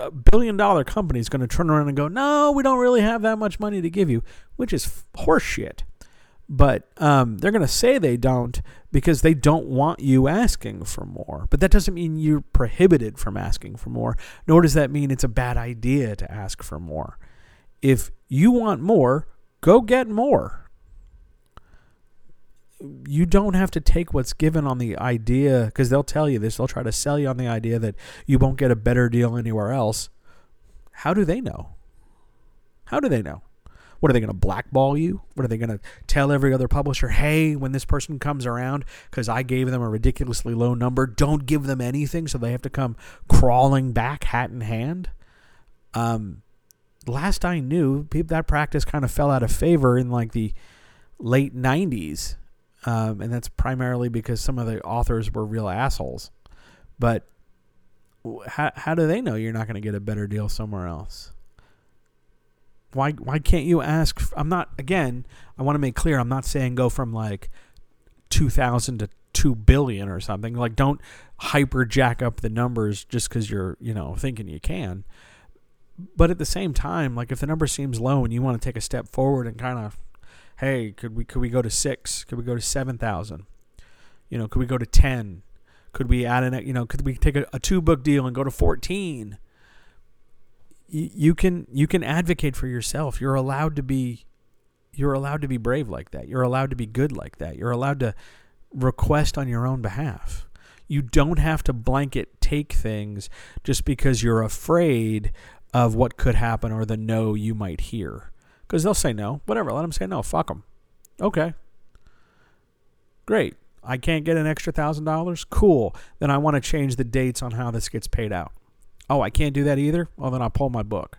Speaker 1: a billion dollar company is going to turn around and go, no, we don't really have that much money to give you, which is horseshit. But um, they're going to say they don't because they don't want you asking for more. But that doesn't mean you're prohibited from asking for more, nor does that mean it's a bad idea to ask for more. If you want more, go get more you don't have to take what's given on the idea because they'll tell you this. They'll try to sell you on the idea that you won't get a better deal anywhere else. How do they know? How do they know? What are they going to blackball you? What are they going to tell every other publisher? Hey, when this person comes around, because I gave them a ridiculously low number, don't give them anything, so they have to come crawling back, hat in hand. Um, last I knew, that practice kind of fell out of favor in like the late '90s um, and that's primarily because some of the authors were real assholes. But how how do they know you're not going to get a better deal somewhere else? Why why can't you ask? I'm not again. I want to make clear. I'm not saying go from like two thousand to two billion or something. Like don't hyper jack up the numbers just because you're you know thinking you can. But at the same time, like if the number seems low and you want to take a step forward and kind of hey, could we could we go to six? Could we go to seven thousand? You know, could we go to ten? Could we add an you know, could we take a, a two book deal and go to fourteen? You can you can advocate for yourself. You're allowed to be you're allowed to be brave like that. You're allowed to be good like that. You're allowed to request on your own behalf. You don't have to blanket take things just because you're afraid of what could happen or the no you might hear. Because they'll say no. Whatever. Let them say no. Fuck them. Okay. Great. I can't get an extra thousand dollars? Cool. Then I want to change the dates on how this gets paid out. Oh, I can't do that either? Well, then I'll pull my book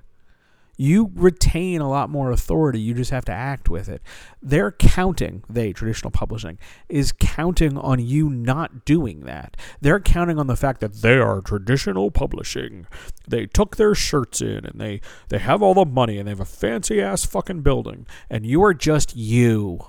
Speaker 1: you retain a lot more authority. You just have to act with it. They're counting, they, traditional publishing, is counting on you not doing that. They're counting on the fact that they are traditional publishing. They took their shirts in and they, they have all the money and they have a fancy ass fucking building. And you are just you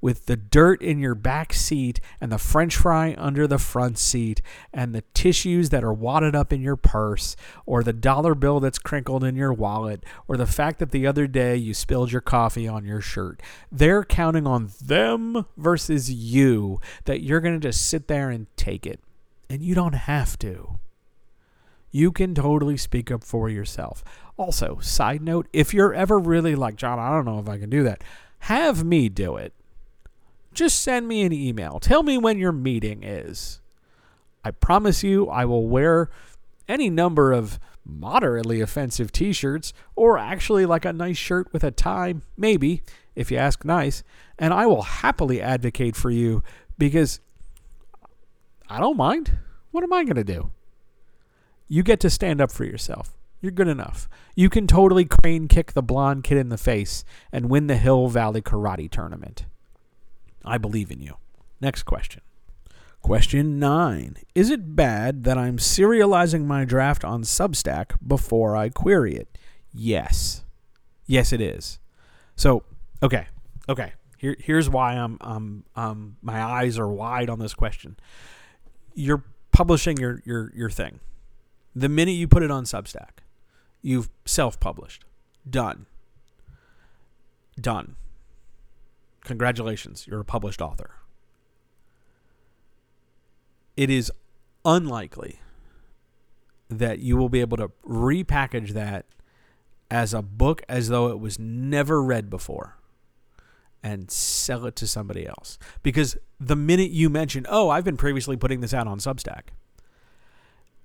Speaker 1: with the dirt in your back seat and the french fry under the front seat and the tissues that are wadded up in your purse or the dollar bill that's crinkled in your wallet or the fact that the other day you spilled your coffee on your shirt. They're counting on them versus you that you're going to just sit there and take it. And you don't have to. You can totally speak up for yourself. Also, side note, if you're ever really like, John, I don't know if I can do that, have me do it just send me an email. Tell me when your meeting is. I promise you, I will wear any number of moderately offensive t shirts, or actually like a nice shirt with a tie, maybe, if you ask nice, and I will happily advocate for you because I don't mind. What am I going to do? You get to stand up for yourself. You're good enough. You can totally crane kick the blonde kid in the face and win the Hill Valley Karate Tournament. I believe in you. Next question. Question 9. Is it bad that I'm serializing my draft on Substack before I query it? Yes. Yes, it is. So, okay. Okay. Here, here's why I'm, um, um, my eyes are wide on this question. You're publishing your, your, your thing. The minute you put it on Substack, you've self published. Done. Done. Congratulations, you're a published author. It is unlikely that you will be able to repackage that as a book as though it was never read before and sell it to somebody else. Because the minute you mention, oh, I've been previously putting this out on Substack,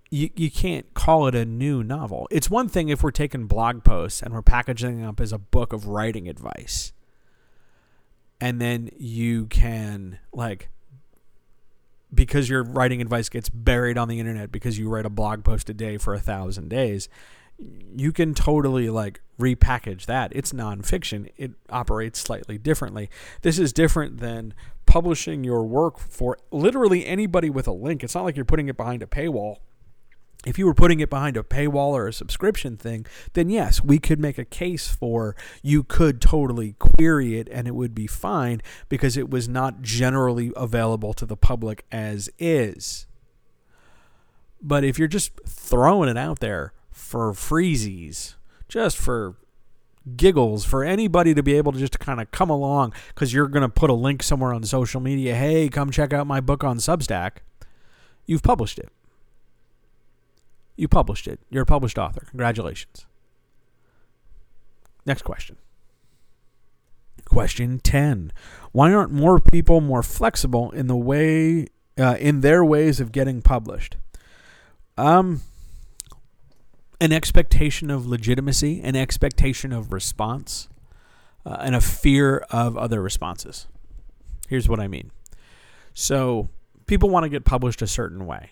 Speaker 1: you, you can't call it a new novel. It's one thing if we're taking blog posts and we're packaging them up as a book of writing advice. And then you can, like, because your writing advice gets buried on the internet because you write a blog post a day for a thousand days, you can totally like repackage that. It's nonfiction. It operates slightly differently. This is different than publishing your work for literally anybody with a link. It's not like you're putting it behind a paywall. If you were putting it behind a paywall or a subscription thing, then yes, we could make a case for you could totally query it and it would be fine because it was not generally available to the public as is. But if you're just throwing it out there for freezies, just for giggles, for anybody to be able to just kind of come along because you're going to put a link somewhere on social media, hey, come check out my book on Substack, you've published it. You published it. You're a published author. Congratulations. Next question. Question 10. Why aren't more people more flexible in the way uh, in their ways of getting published? Um an expectation of legitimacy, an expectation of response, uh, and a fear of other responses. Here's what I mean. So, people want to get published a certain way,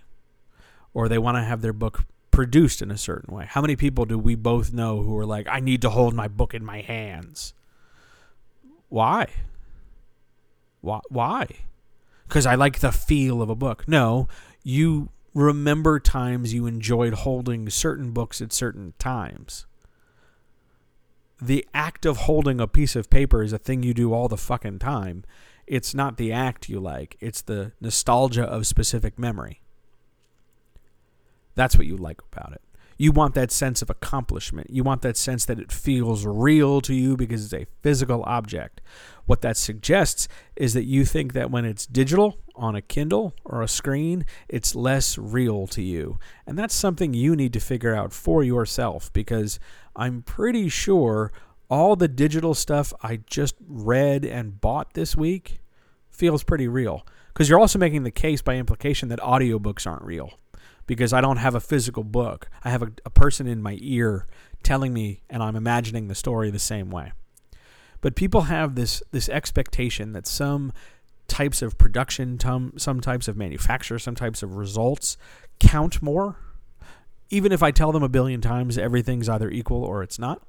Speaker 1: or they want to have their book produced in a certain way. How many people do we both know who are like, I need to hold my book in my hands? Why? Why? Why? Because I like the feel of a book. No, you remember times you enjoyed holding certain books at certain times. The act of holding a piece of paper is a thing you do all the fucking time. It's not the act you like, it's the nostalgia of specific memory. That's what you like about it. You want that sense of accomplishment. You want that sense that it feels real to you because it's a physical object. What that suggests is that you think that when it's digital on a Kindle or a screen, it's less real to you. And that's something you need to figure out for yourself because I'm pretty sure all the digital stuff I just read and bought this week feels pretty real. Because you're also making the case by implication that audiobooks aren't real because I don't have a physical book. I have a, a person in my ear telling me, and I'm imagining the story the same way. But people have this this expectation that some types of production, some, types of manufacture, some types of results count more. Even if I tell them a billion times everything's either equal or it's not.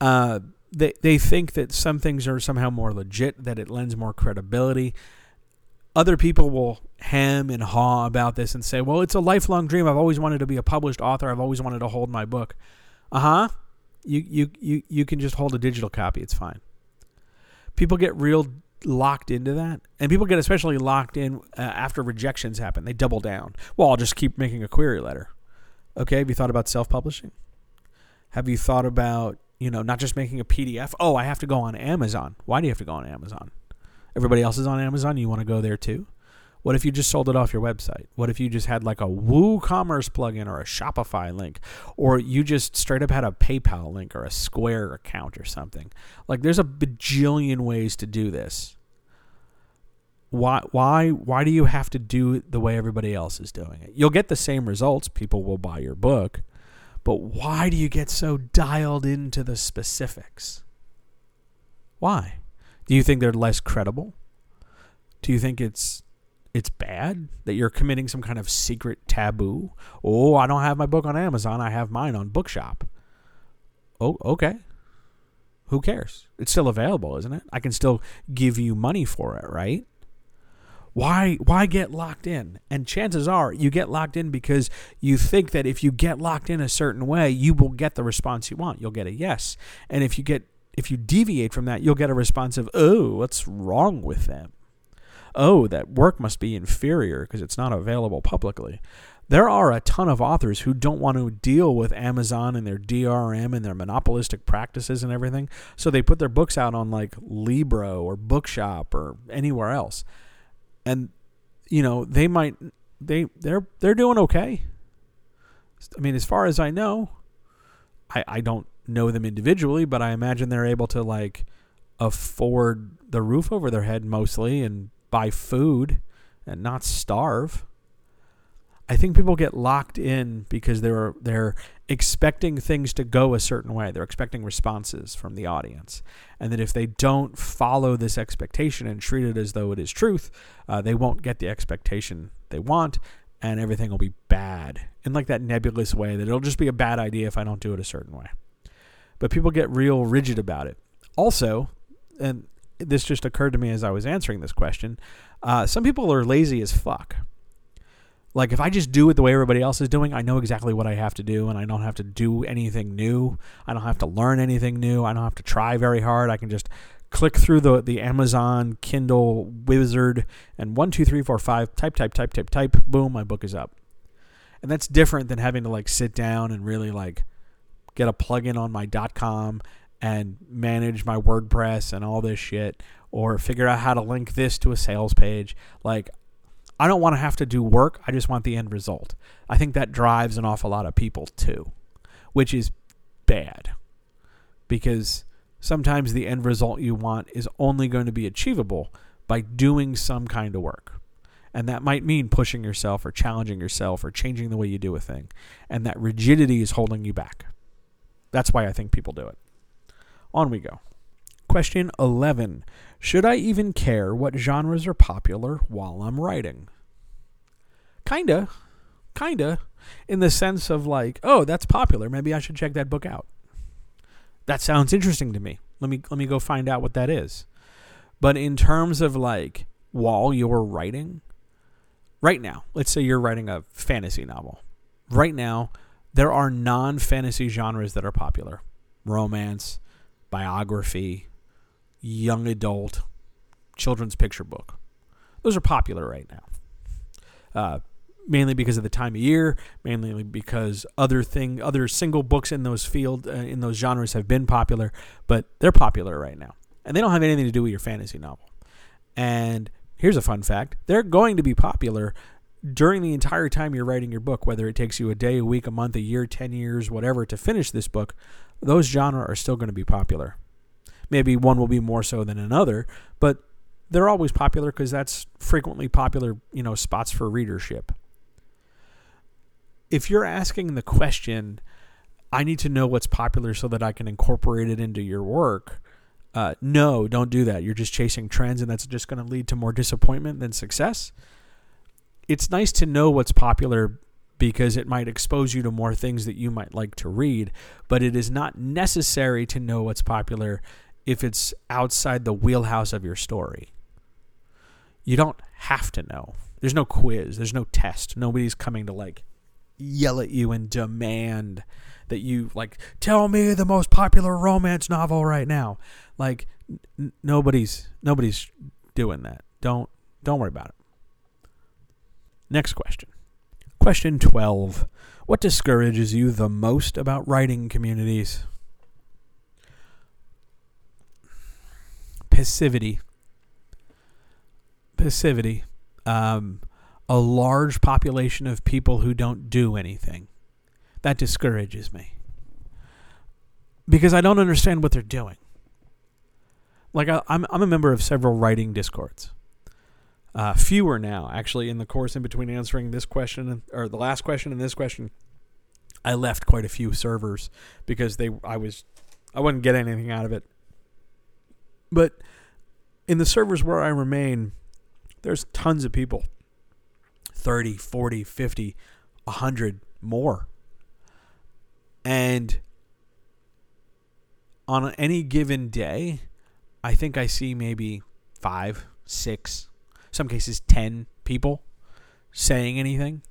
Speaker 1: Uh, they, they think that some things are somehow more legit, that it lends more credibility other people will hem and haw about this and say, well, it's a lifelong dream. I've always wanted to be a published author. I've always wanted to hold my book. Uh huh. You, you, you, you can just hold a digital copy. It's fine. People get real locked into that. And people get especially locked in uh, after rejections happen. They double down. Well, I'll just keep making a query letter. Okay. Have you thought about self publishing? Have you thought about, you know, not just making a PDF? Oh, I have to go on Amazon. Why do you have to go on Amazon? Everybody else is on Amazon, you want to go there too? What if you just sold it off your website? What if you just had like a WooCommerce plugin or a Shopify link? Or you just straight up had a PayPal link or a Square account or something? Like there's a bajillion ways to do this. Why why why do you have to do it the way everybody else is doing it? You'll get the same results, people will buy your book, but why do you get so dialed into the specifics? Why? Do you think they're less credible? Do you think it's it's bad that you're committing some kind of secret taboo? Oh, I don't have my book on Amazon. I have mine on Bookshop. Oh, okay. Who cares? It's still available, isn't it? I can still give you money for it, right? Why why get locked in? And chances are you get locked in because you think that if you get locked in a certain way, you will get the response you want. You'll get a yes. And if you get if you deviate from that, you'll get a response of, oh, what's wrong with them? Oh, that work must be inferior because it's not available publicly. There are a ton of authors who don't want to deal with Amazon and their DRM and their monopolistic practices and everything. So they put their books out on like Libro or Bookshop or anywhere else. And you know, they might they they're they're doing okay. I mean, as far as I know, I, I don't know them individually, but I imagine they're able to like afford the roof over their head mostly and buy food and not starve. I think people get locked in because they're they're expecting things to go a certain way. They're expecting responses from the audience, and that if they don't follow this expectation and treat it as though it is truth, uh, they won't get the expectation they want, and everything will be bad in like that nebulous way that it'll just be a bad idea if I don't do it a certain way. But people get real rigid about it. Also, and this just occurred to me as I was answering this question. Uh, some people are lazy as fuck. Like if I just do it the way everybody else is doing, I know exactly what I have to do, and I don't have to do anything new. I don't have to learn anything new. I don't have to try very hard. I can just click through the the Amazon Kindle wizard and one two three four five type type type type type boom my book is up, and that's different than having to like sit down and really like get a plugin on my .com and manage my WordPress and all this shit or figure out how to link this to a sales page. Like, I don't want to have to do work. I just want the end result. I think that drives an awful lot of people too, which is bad because sometimes the end result you want is only going to be achievable by doing some kind of work. And that might mean pushing yourself or challenging yourself or changing the way you do a thing. And that rigidity is holding you back. That's why I think people do it. On we go. Question 11. Should I even care what genres are popular while I'm writing? Kinda. Kinda. In the sense of like, oh, that's popular. Maybe I should check that book out. That sounds interesting to me. Let me let me go find out what that is. But in terms of like while you're writing, right now, let's say you're writing a fantasy novel. Right now, there are non-fantasy genres that are popular. Romance, biography, young adult, children's picture book. Those are popular right now. Uh, mainly because of the time of year, mainly because other thing, other single books in those field uh, in those genres have been popular, but they're popular right now, and they don't have anything to do with your fantasy novel. And here's a fun fact: they're going to be popular during the entire time you're writing your book, whether it takes you a day, a week, a month, a year, ten years, whatever, to finish this book those genres are still going to be popular. Maybe one will be more so than another, but they're always popular because that's frequently popular, you know, spots for readership. If you're asking the question, I need to know what's popular so that I can incorporate it into your work. Uh, no, don't do that. You're just chasing trends, and that's just going to lead to more disappointment than success. It's nice to know what's popular because it might expose you to more things that you might like to read, but it is not necessary to know what's popular if it's outside the wheelhouse of your story. You don't have to know. There's no quiz, there's no test. Nobody's coming to like yell at you and demand that you like tell me the most popular romance novel right now. Like n- nobody's nobody's doing that. Don't don't worry about it. Next question. Question 12. What discourages you the most about writing communities? Passivity. Passivity. Um, a large population of people who don't do anything. That discourages me. Because I don't understand what they're doing. Like, I, I'm, I'm a member of several writing discords uh, fewer now, actually, in the course in between answering this question or the last question and this question. I left quite a few servers because they I was I wouldn't get anything out of it. But in the servers where I remain, there's tons of people 30, 40, 50, 100 more. And on any given day, I think I see maybe five, six, some cases 10 people saying anything.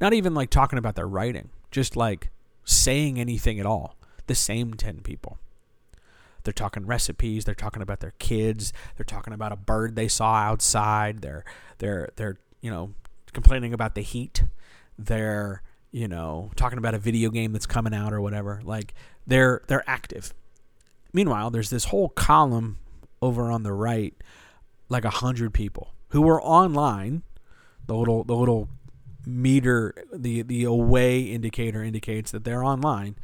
Speaker 1: Not even like talking about their writing, just like saying anything at all. The same 10 people. They're talking recipes, they're talking about their kids, they're talking about a bird they saw outside, they're they're they're, you know, complaining about the heat. They're, you know, talking about a video game that's coming out or whatever. Like they're they're active. Meanwhile, there's this whole column over on the right like a hundred people who are online. The little the little meter the the away indicator indicates that they're online,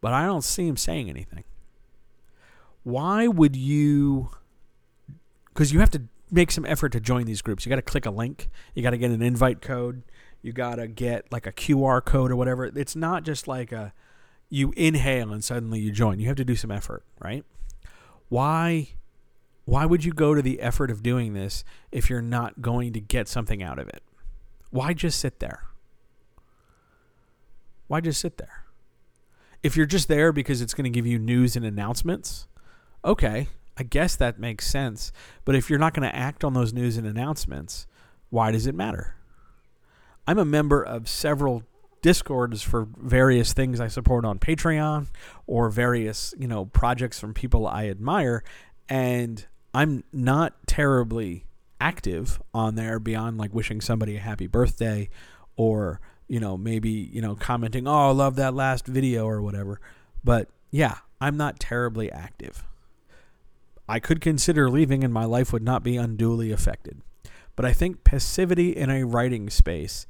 Speaker 1: but I don't see them saying anything. why would you because you have to make some effort to join these groups. You got to click a link, you got to get an invite code, you got to get like a QR code or whatever. It's not just like a you inhale and suddenly you join. You have to do some effort, right? Why why would you go to the effort of doing this if you're not going to get something out of it? Why just sit there? Why just sit there? If you're just there because it's going to give you news and announcements, okay, I guess that makes sense. But if you're not going to act on those news and announcements, why does it matter? I'm a member of several discords for various things I support on Patreon or various, you know, projects from people I admire and I'm not terribly active on there beyond like wishing somebody a happy birthday or, you know, maybe, you know, commenting, "Oh, I love that last video" or whatever. But yeah, I'm not terribly active. I could consider leaving and my life would not be unduly affected. But I think passivity in a writing space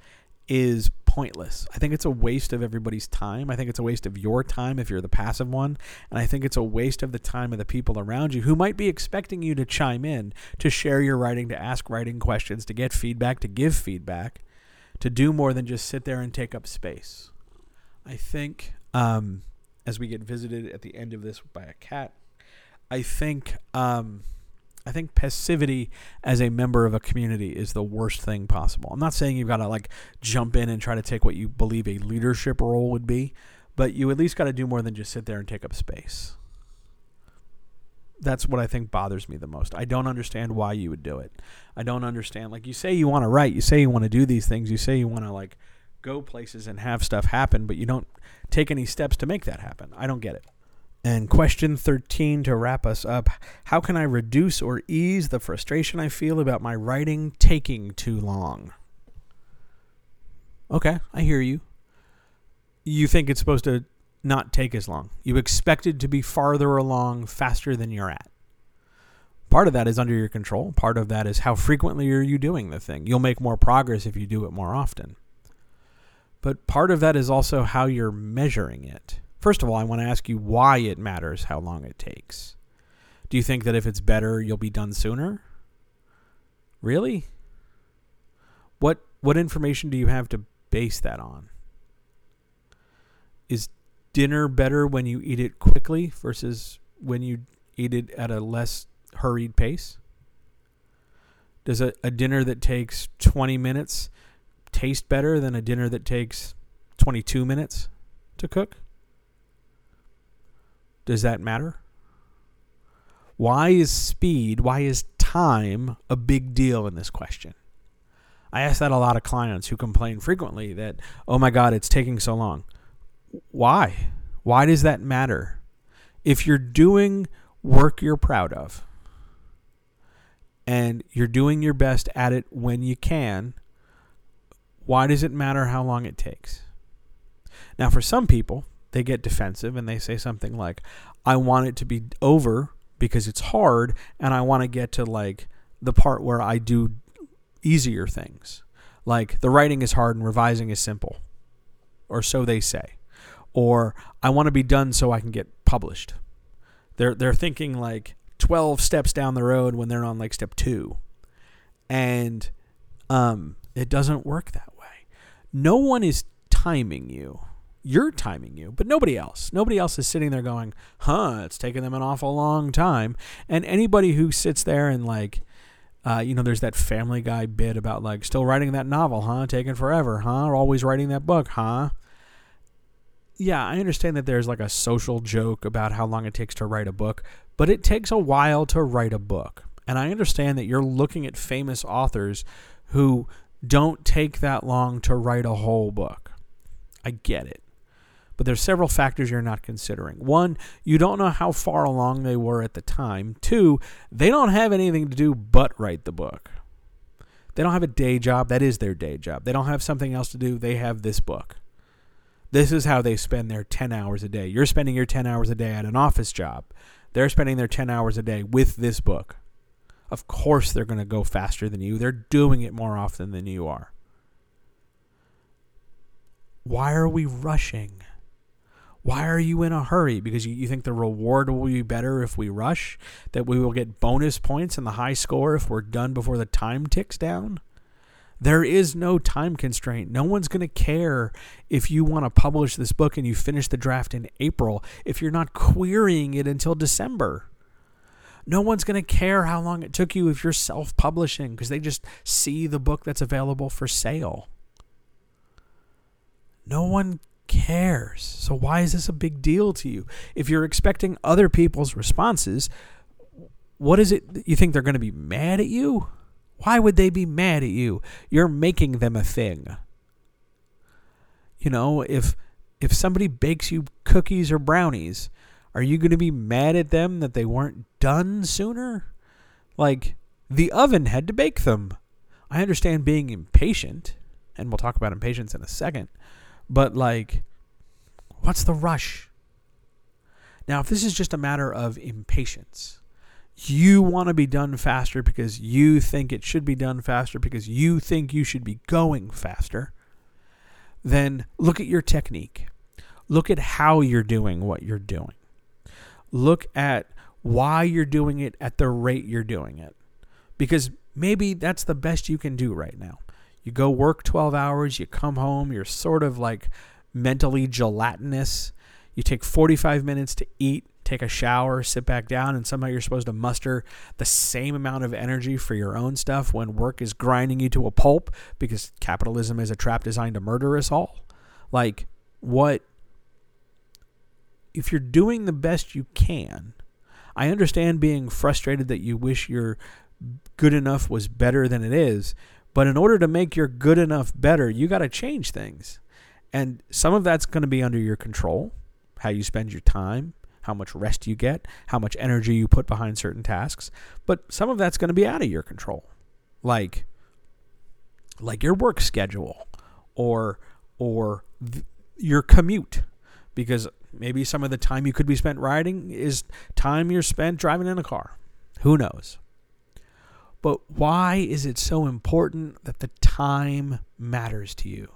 Speaker 1: is pointless. I think it's a waste of everybody's time. I think it's a waste of your time if you're the passive one. And I think it's a waste of the time of the people around you who might be expecting you to chime in, to share your writing, to ask writing questions, to get feedback, to give feedback, to do more than just sit there and take up space. I think um, as we get visited at the end of this by a cat, I think. Um, I think passivity as a member of a community is the worst thing possible. I'm not saying you've got to like jump in and try to take what you believe a leadership role would be, but you at least got to do more than just sit there and take up space. That's what I think bothers me the most. I don't understand why you would do it. I don't understand. Like you say you want to write, you say you want to do these things, you say you want to like go places and have stuff happen, but you don't take any steps to make that happen. I don't get it. And question 13 to wrap us up How can I reduce or ease the frustration I feel about my writing taking too long? Okay, I hear you. You think it's supposed to not take as long. You expect it to be farther along faster than you're at. Part of that is under your control. Part of that is how frequently are you doing the thing. You'll make more progress if you do it more often. But part of that is also how you're measuring it. First of all, I want to ask you why it matters how long it takes. Do you think that if it's better, you'll be done sooner? Really? What what information do you have to base that on? Is dinner better when you eat it quickly versus when you eat it at a less hurried pace? Does a, a dinner that takes 20 minutes taste better than a dinner that takes 22 minutes to cook? Does that matter? Why is speed, why is time a big deal in this question? I ask that a lot of clients who complain frequently that, oh my God, it's taking so long. Why? Why does that matter? If you're doing work you're proud of and you're doing your best at it when you can, why does it matter how long it takes? Now, for some people, they get defensive and they say something like, I want it to be over because it's hard and I want to get to like the part where I do easier things. Like the writing is hard and revising is simple. Or so they say. Or I want to be done so I can get published. They're they're thinking like 12 steps down the road when they're on like step 2. And um it doesn't work that way. No one is timing you you're timing you, but nobody else. Nobody else is sitting there going, huh, it's taken them an awful long time. And anybody who sits there and like, uh, you know, there's that Family Guy bit about like still writing that novel, huh? Taking forever, huh? Or always writing that book, huh? Yeah, I understand that there's like a social joke about how long it takes to write a book, but it takes a while to write a book. And I understand that you're looking at famous authors who don't take that long to write a whole book. I get it but there's several factors you're not considering. One, you don't know how far along they were at the time. Two, they don't have anything to do but write the book. They don't have a day job. That is their day job. They don't have something else to do. They have this book. This is how they spend their 10 hours a day. You're spending your 10 hours a day at an office job. They're spending their 10 hours a day with this book. Of course, they're going to go faster than you. They're doing it more often than you are. Why are we rushing? Why are you in a hurry? Because you, you think the reward will be better if we rush? That we will get bonus points and the high score if we're done before the time ticks down? There is no time constraint. No one's going to care if you want to publish this book and you finish the draft in April if you're not querying it until December. No one's going to care how long it took you if you're self publishing because they just see the book that's available for sale. No one cares. So, why is this a big deal to you? If you're expecting other people's responses, what is it you think they're going to be mad at you? Why would they be mad at you? You're making them a thing. You know, if if somebody bakes you cookies or brownies, are you going to be mad at them that they weren't done sooner? Like the oven had to bake them. I understand being impatient, and we'll talk about impatience in a second. But like, what's the rush? Now, if this is just a matter of impatience, you want to be done faster because you think it should be done faster because you think you should be going faster, then look at your technique. Look at how you're doing what you're doing. Look at why you're doing it at the rate you're doing it. Because maybe that's the best you can do right now. You go work 12 hours, you come home, you're sort of like mentally gelatinous. You take 45 minutes to eat, take a shower, sit back down, and somehow you're supposed to muster the same amount of energy for your own stuff when work is grinding you to a pulp because capitalism is a trap designed to murder us all. Like, what? If you're doing the best you can, I understand being frustrated that you wish your good enough was better than it is, but in order to make your good enough better, you got to change things. And some of that's going to be under your control how you spend your time, how much rest you get, how much energy you put behind certain tasks. But some of that's going to be out of your control. Like like your work schedule or or th- your commute because maybe some of the time you could be spent writing is time you're spent driving in a car. Who knows? But why is it so important that the time matters to you?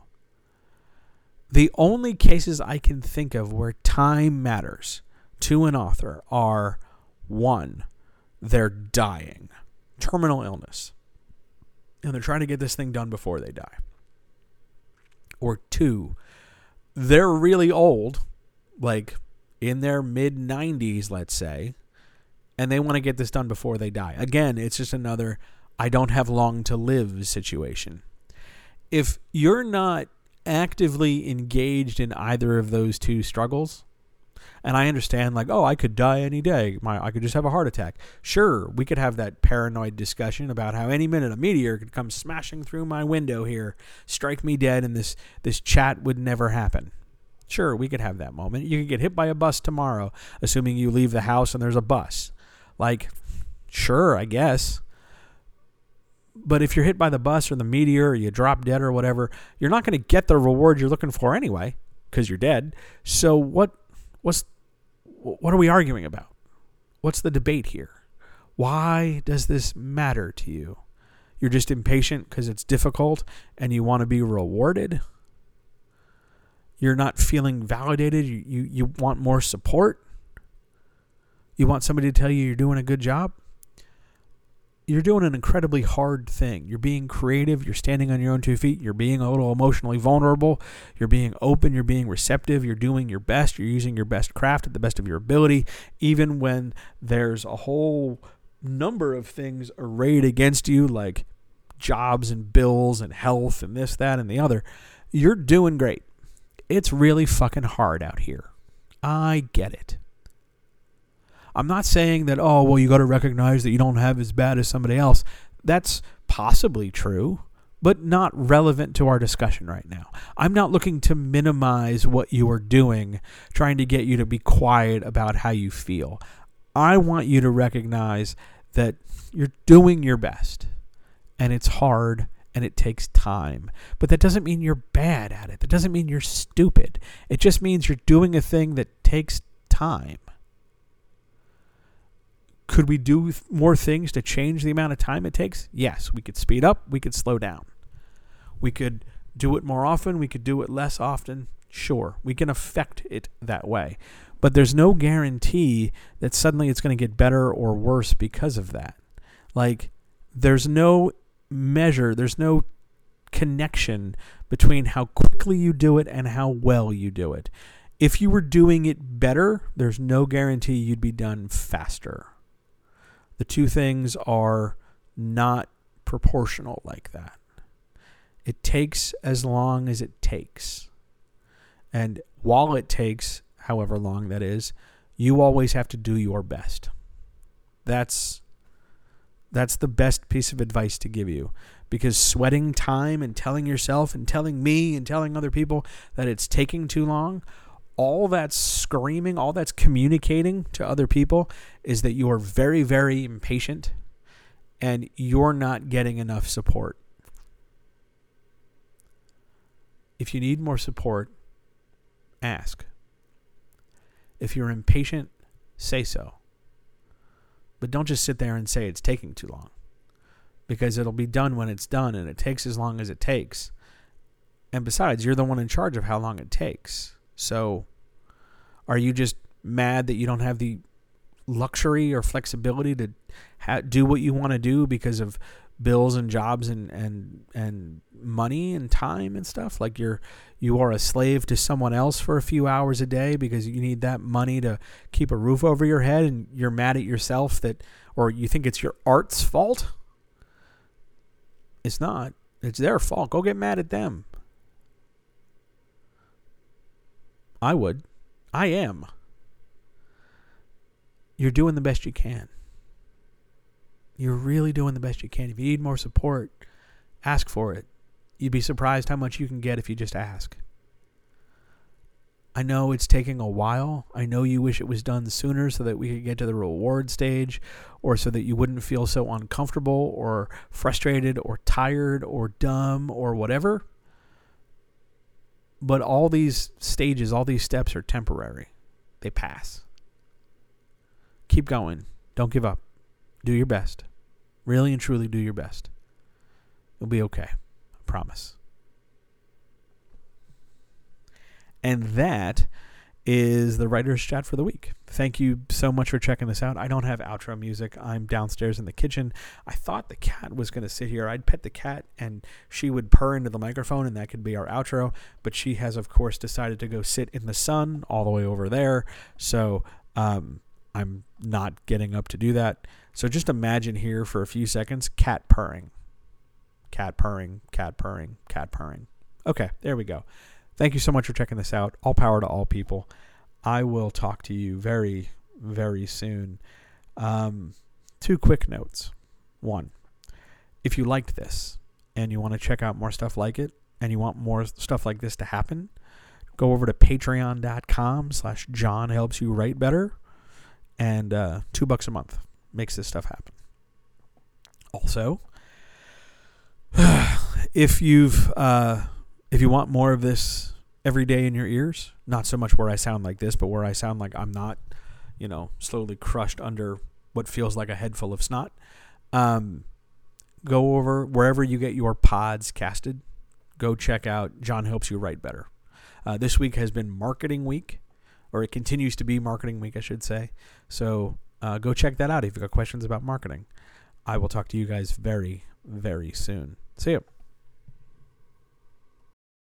Speaker 1: The only cases I can think of where time matters to an author are one, they're dying, terminal illness, and they're trying to get this thing done before they die. Or two, they're really old, like in their mid 90s, let's say, and they want to get this done before they die. Again, it's just another I don't have long to live situation. If you're not actively engaged in either of those two struggles, and I understand, like, oh, I could die any day. My, I could just have a heart attack. Sure, we could have that paranoid discussion about how any minute a meteor could come smashing through my window here, strike me dead, and this this chat would never happen. Sure, we could have that moment. You could get hit by a bus tomorrow, assuming you leave the house and there's a bus. Like, sure, I guess. But if you're hit by the bus or the meteor or you drop dead or whatever, you're not going to get the reward you're looking for anyway because you're dead. So what what's what are we arguing about? What's the debate here? Why does this matter to you? You're just impatient because it's difficult and you want to be rewarded? You're not feeling validated, you, you, you want more support? You want somebody to tell you you're doing a good job? You're doing an incredibly hard thing. You're being creative. You're standing on your own two feet. You're being a little emotionally vulnerable. You're being open. You're being receptive. You're doing your best. You're using your best craft at the best of your ability, even when there's a whole number of things arrayed against you, like jobs and bills and health and this, that, and the other. You're doing great. It's really fucking hard out here. I get it. I'm not saying that, oh, well, you got to recognize that you don't have as bad as somebody else. That's possibly true, but not relevant to our discussion right now. I'm not looking to minimize what you are doing, trying to get you to be quiet about how you feel. I want you to recognize that you're doing your best and it's hard and it takes time. But that doesn't mean you're bad at it. That doesn't mean you're stupid. It just means you're doing a thing that takes time. Could we do more things to change the amount of time it takes? Yes, we could speed up, we could slow down. We could do it more often, we could do it less often. Sure, we can affect it that way. But there's no guarantee that suddenly it's going to get better or worse because of that. Like, there's no measure, there's no connection between how quickly you do it and how well you do it. If you were doing it better, there's no guarantee you'd be done faster. The two things are not proportional like that. It takes as long as it takes. And while it takes however long that is, you always have to do your best. That's that's the best piece of advice to give you because sweating time and telling yourself and telling me and telling other people that it's taking too long, all that's screaming, all that's communicating to other people is that you are very, very impatient and you're not getting enough support. If you need more support, ask. If you're impatient, say so. But don't just sit there and say it's taking too long. Because it'll be done when it's done, and it takes as long as it takes. And besides, you're the one in charge of how long it takes. So, are you just mad that you don't have the luxury or flexibility to ha- do what you want to do because of bills and jobs and and and money and time and stuff? Like you're you are a slave to someone else for a few hours a day because you need that money to keep a roof over your head and you're mad at yourself that or you think it's your art's fault? It's not. It's their fault. Go get mad at them i would i am you're doing the best you can you're really doing the best you can. If you need more support, ask for it. You'd be surprised how much you can get if you just ask. I know it's taking a while. I know you wish it was done sooner so that we could get to the reward stage or so that you wouldn't feel so uncomfortable or frustrated or tired or dumb or whatever. But all these stages, all these steps are temporary, they pass. Keep going. Don't give up. Do your best. Really and truly do your best. You'll be okay. I promise. And that is the writer's chat for the week. Thank you so much for checking this out. I don't have outro music. I'm downstairs in the kitchen. I thought the cat was going to sit here. I'd pet the cat and she would purr into the microphone and that could be our outro. But she has, of course, decided to go sit in the sun all the way over there. So um, I'm not getting up to do that. So just imagine here for a few seconds cat purring. Cat purring, cat purring, cat purring. Okay, there we go. Thank you so much for checking this out. All power to all people. I will talk to you very, very soon. Um, two quick notes. One, if you liked this and you want to check out more stuff like it and you want more stuff like this to happen, go over to patreon.com slash John helps you write better and uh, two bucks a month makes this stuff happen. Also, if you've uh, if you want more of this every day in your ears, not so much where I sound like this, but where I sound like I'm not, you know, slowly crushed under what feels like a head full of snot. Um, go over wherever you get your pods casted. Go check out John Helps You Write Better. Uh, this week has been Marketing Week or it continues to be Marketing Week, I should say. So uh, go check that out if you've got questions about marketing. I will talk to you guys very, very soon. See you.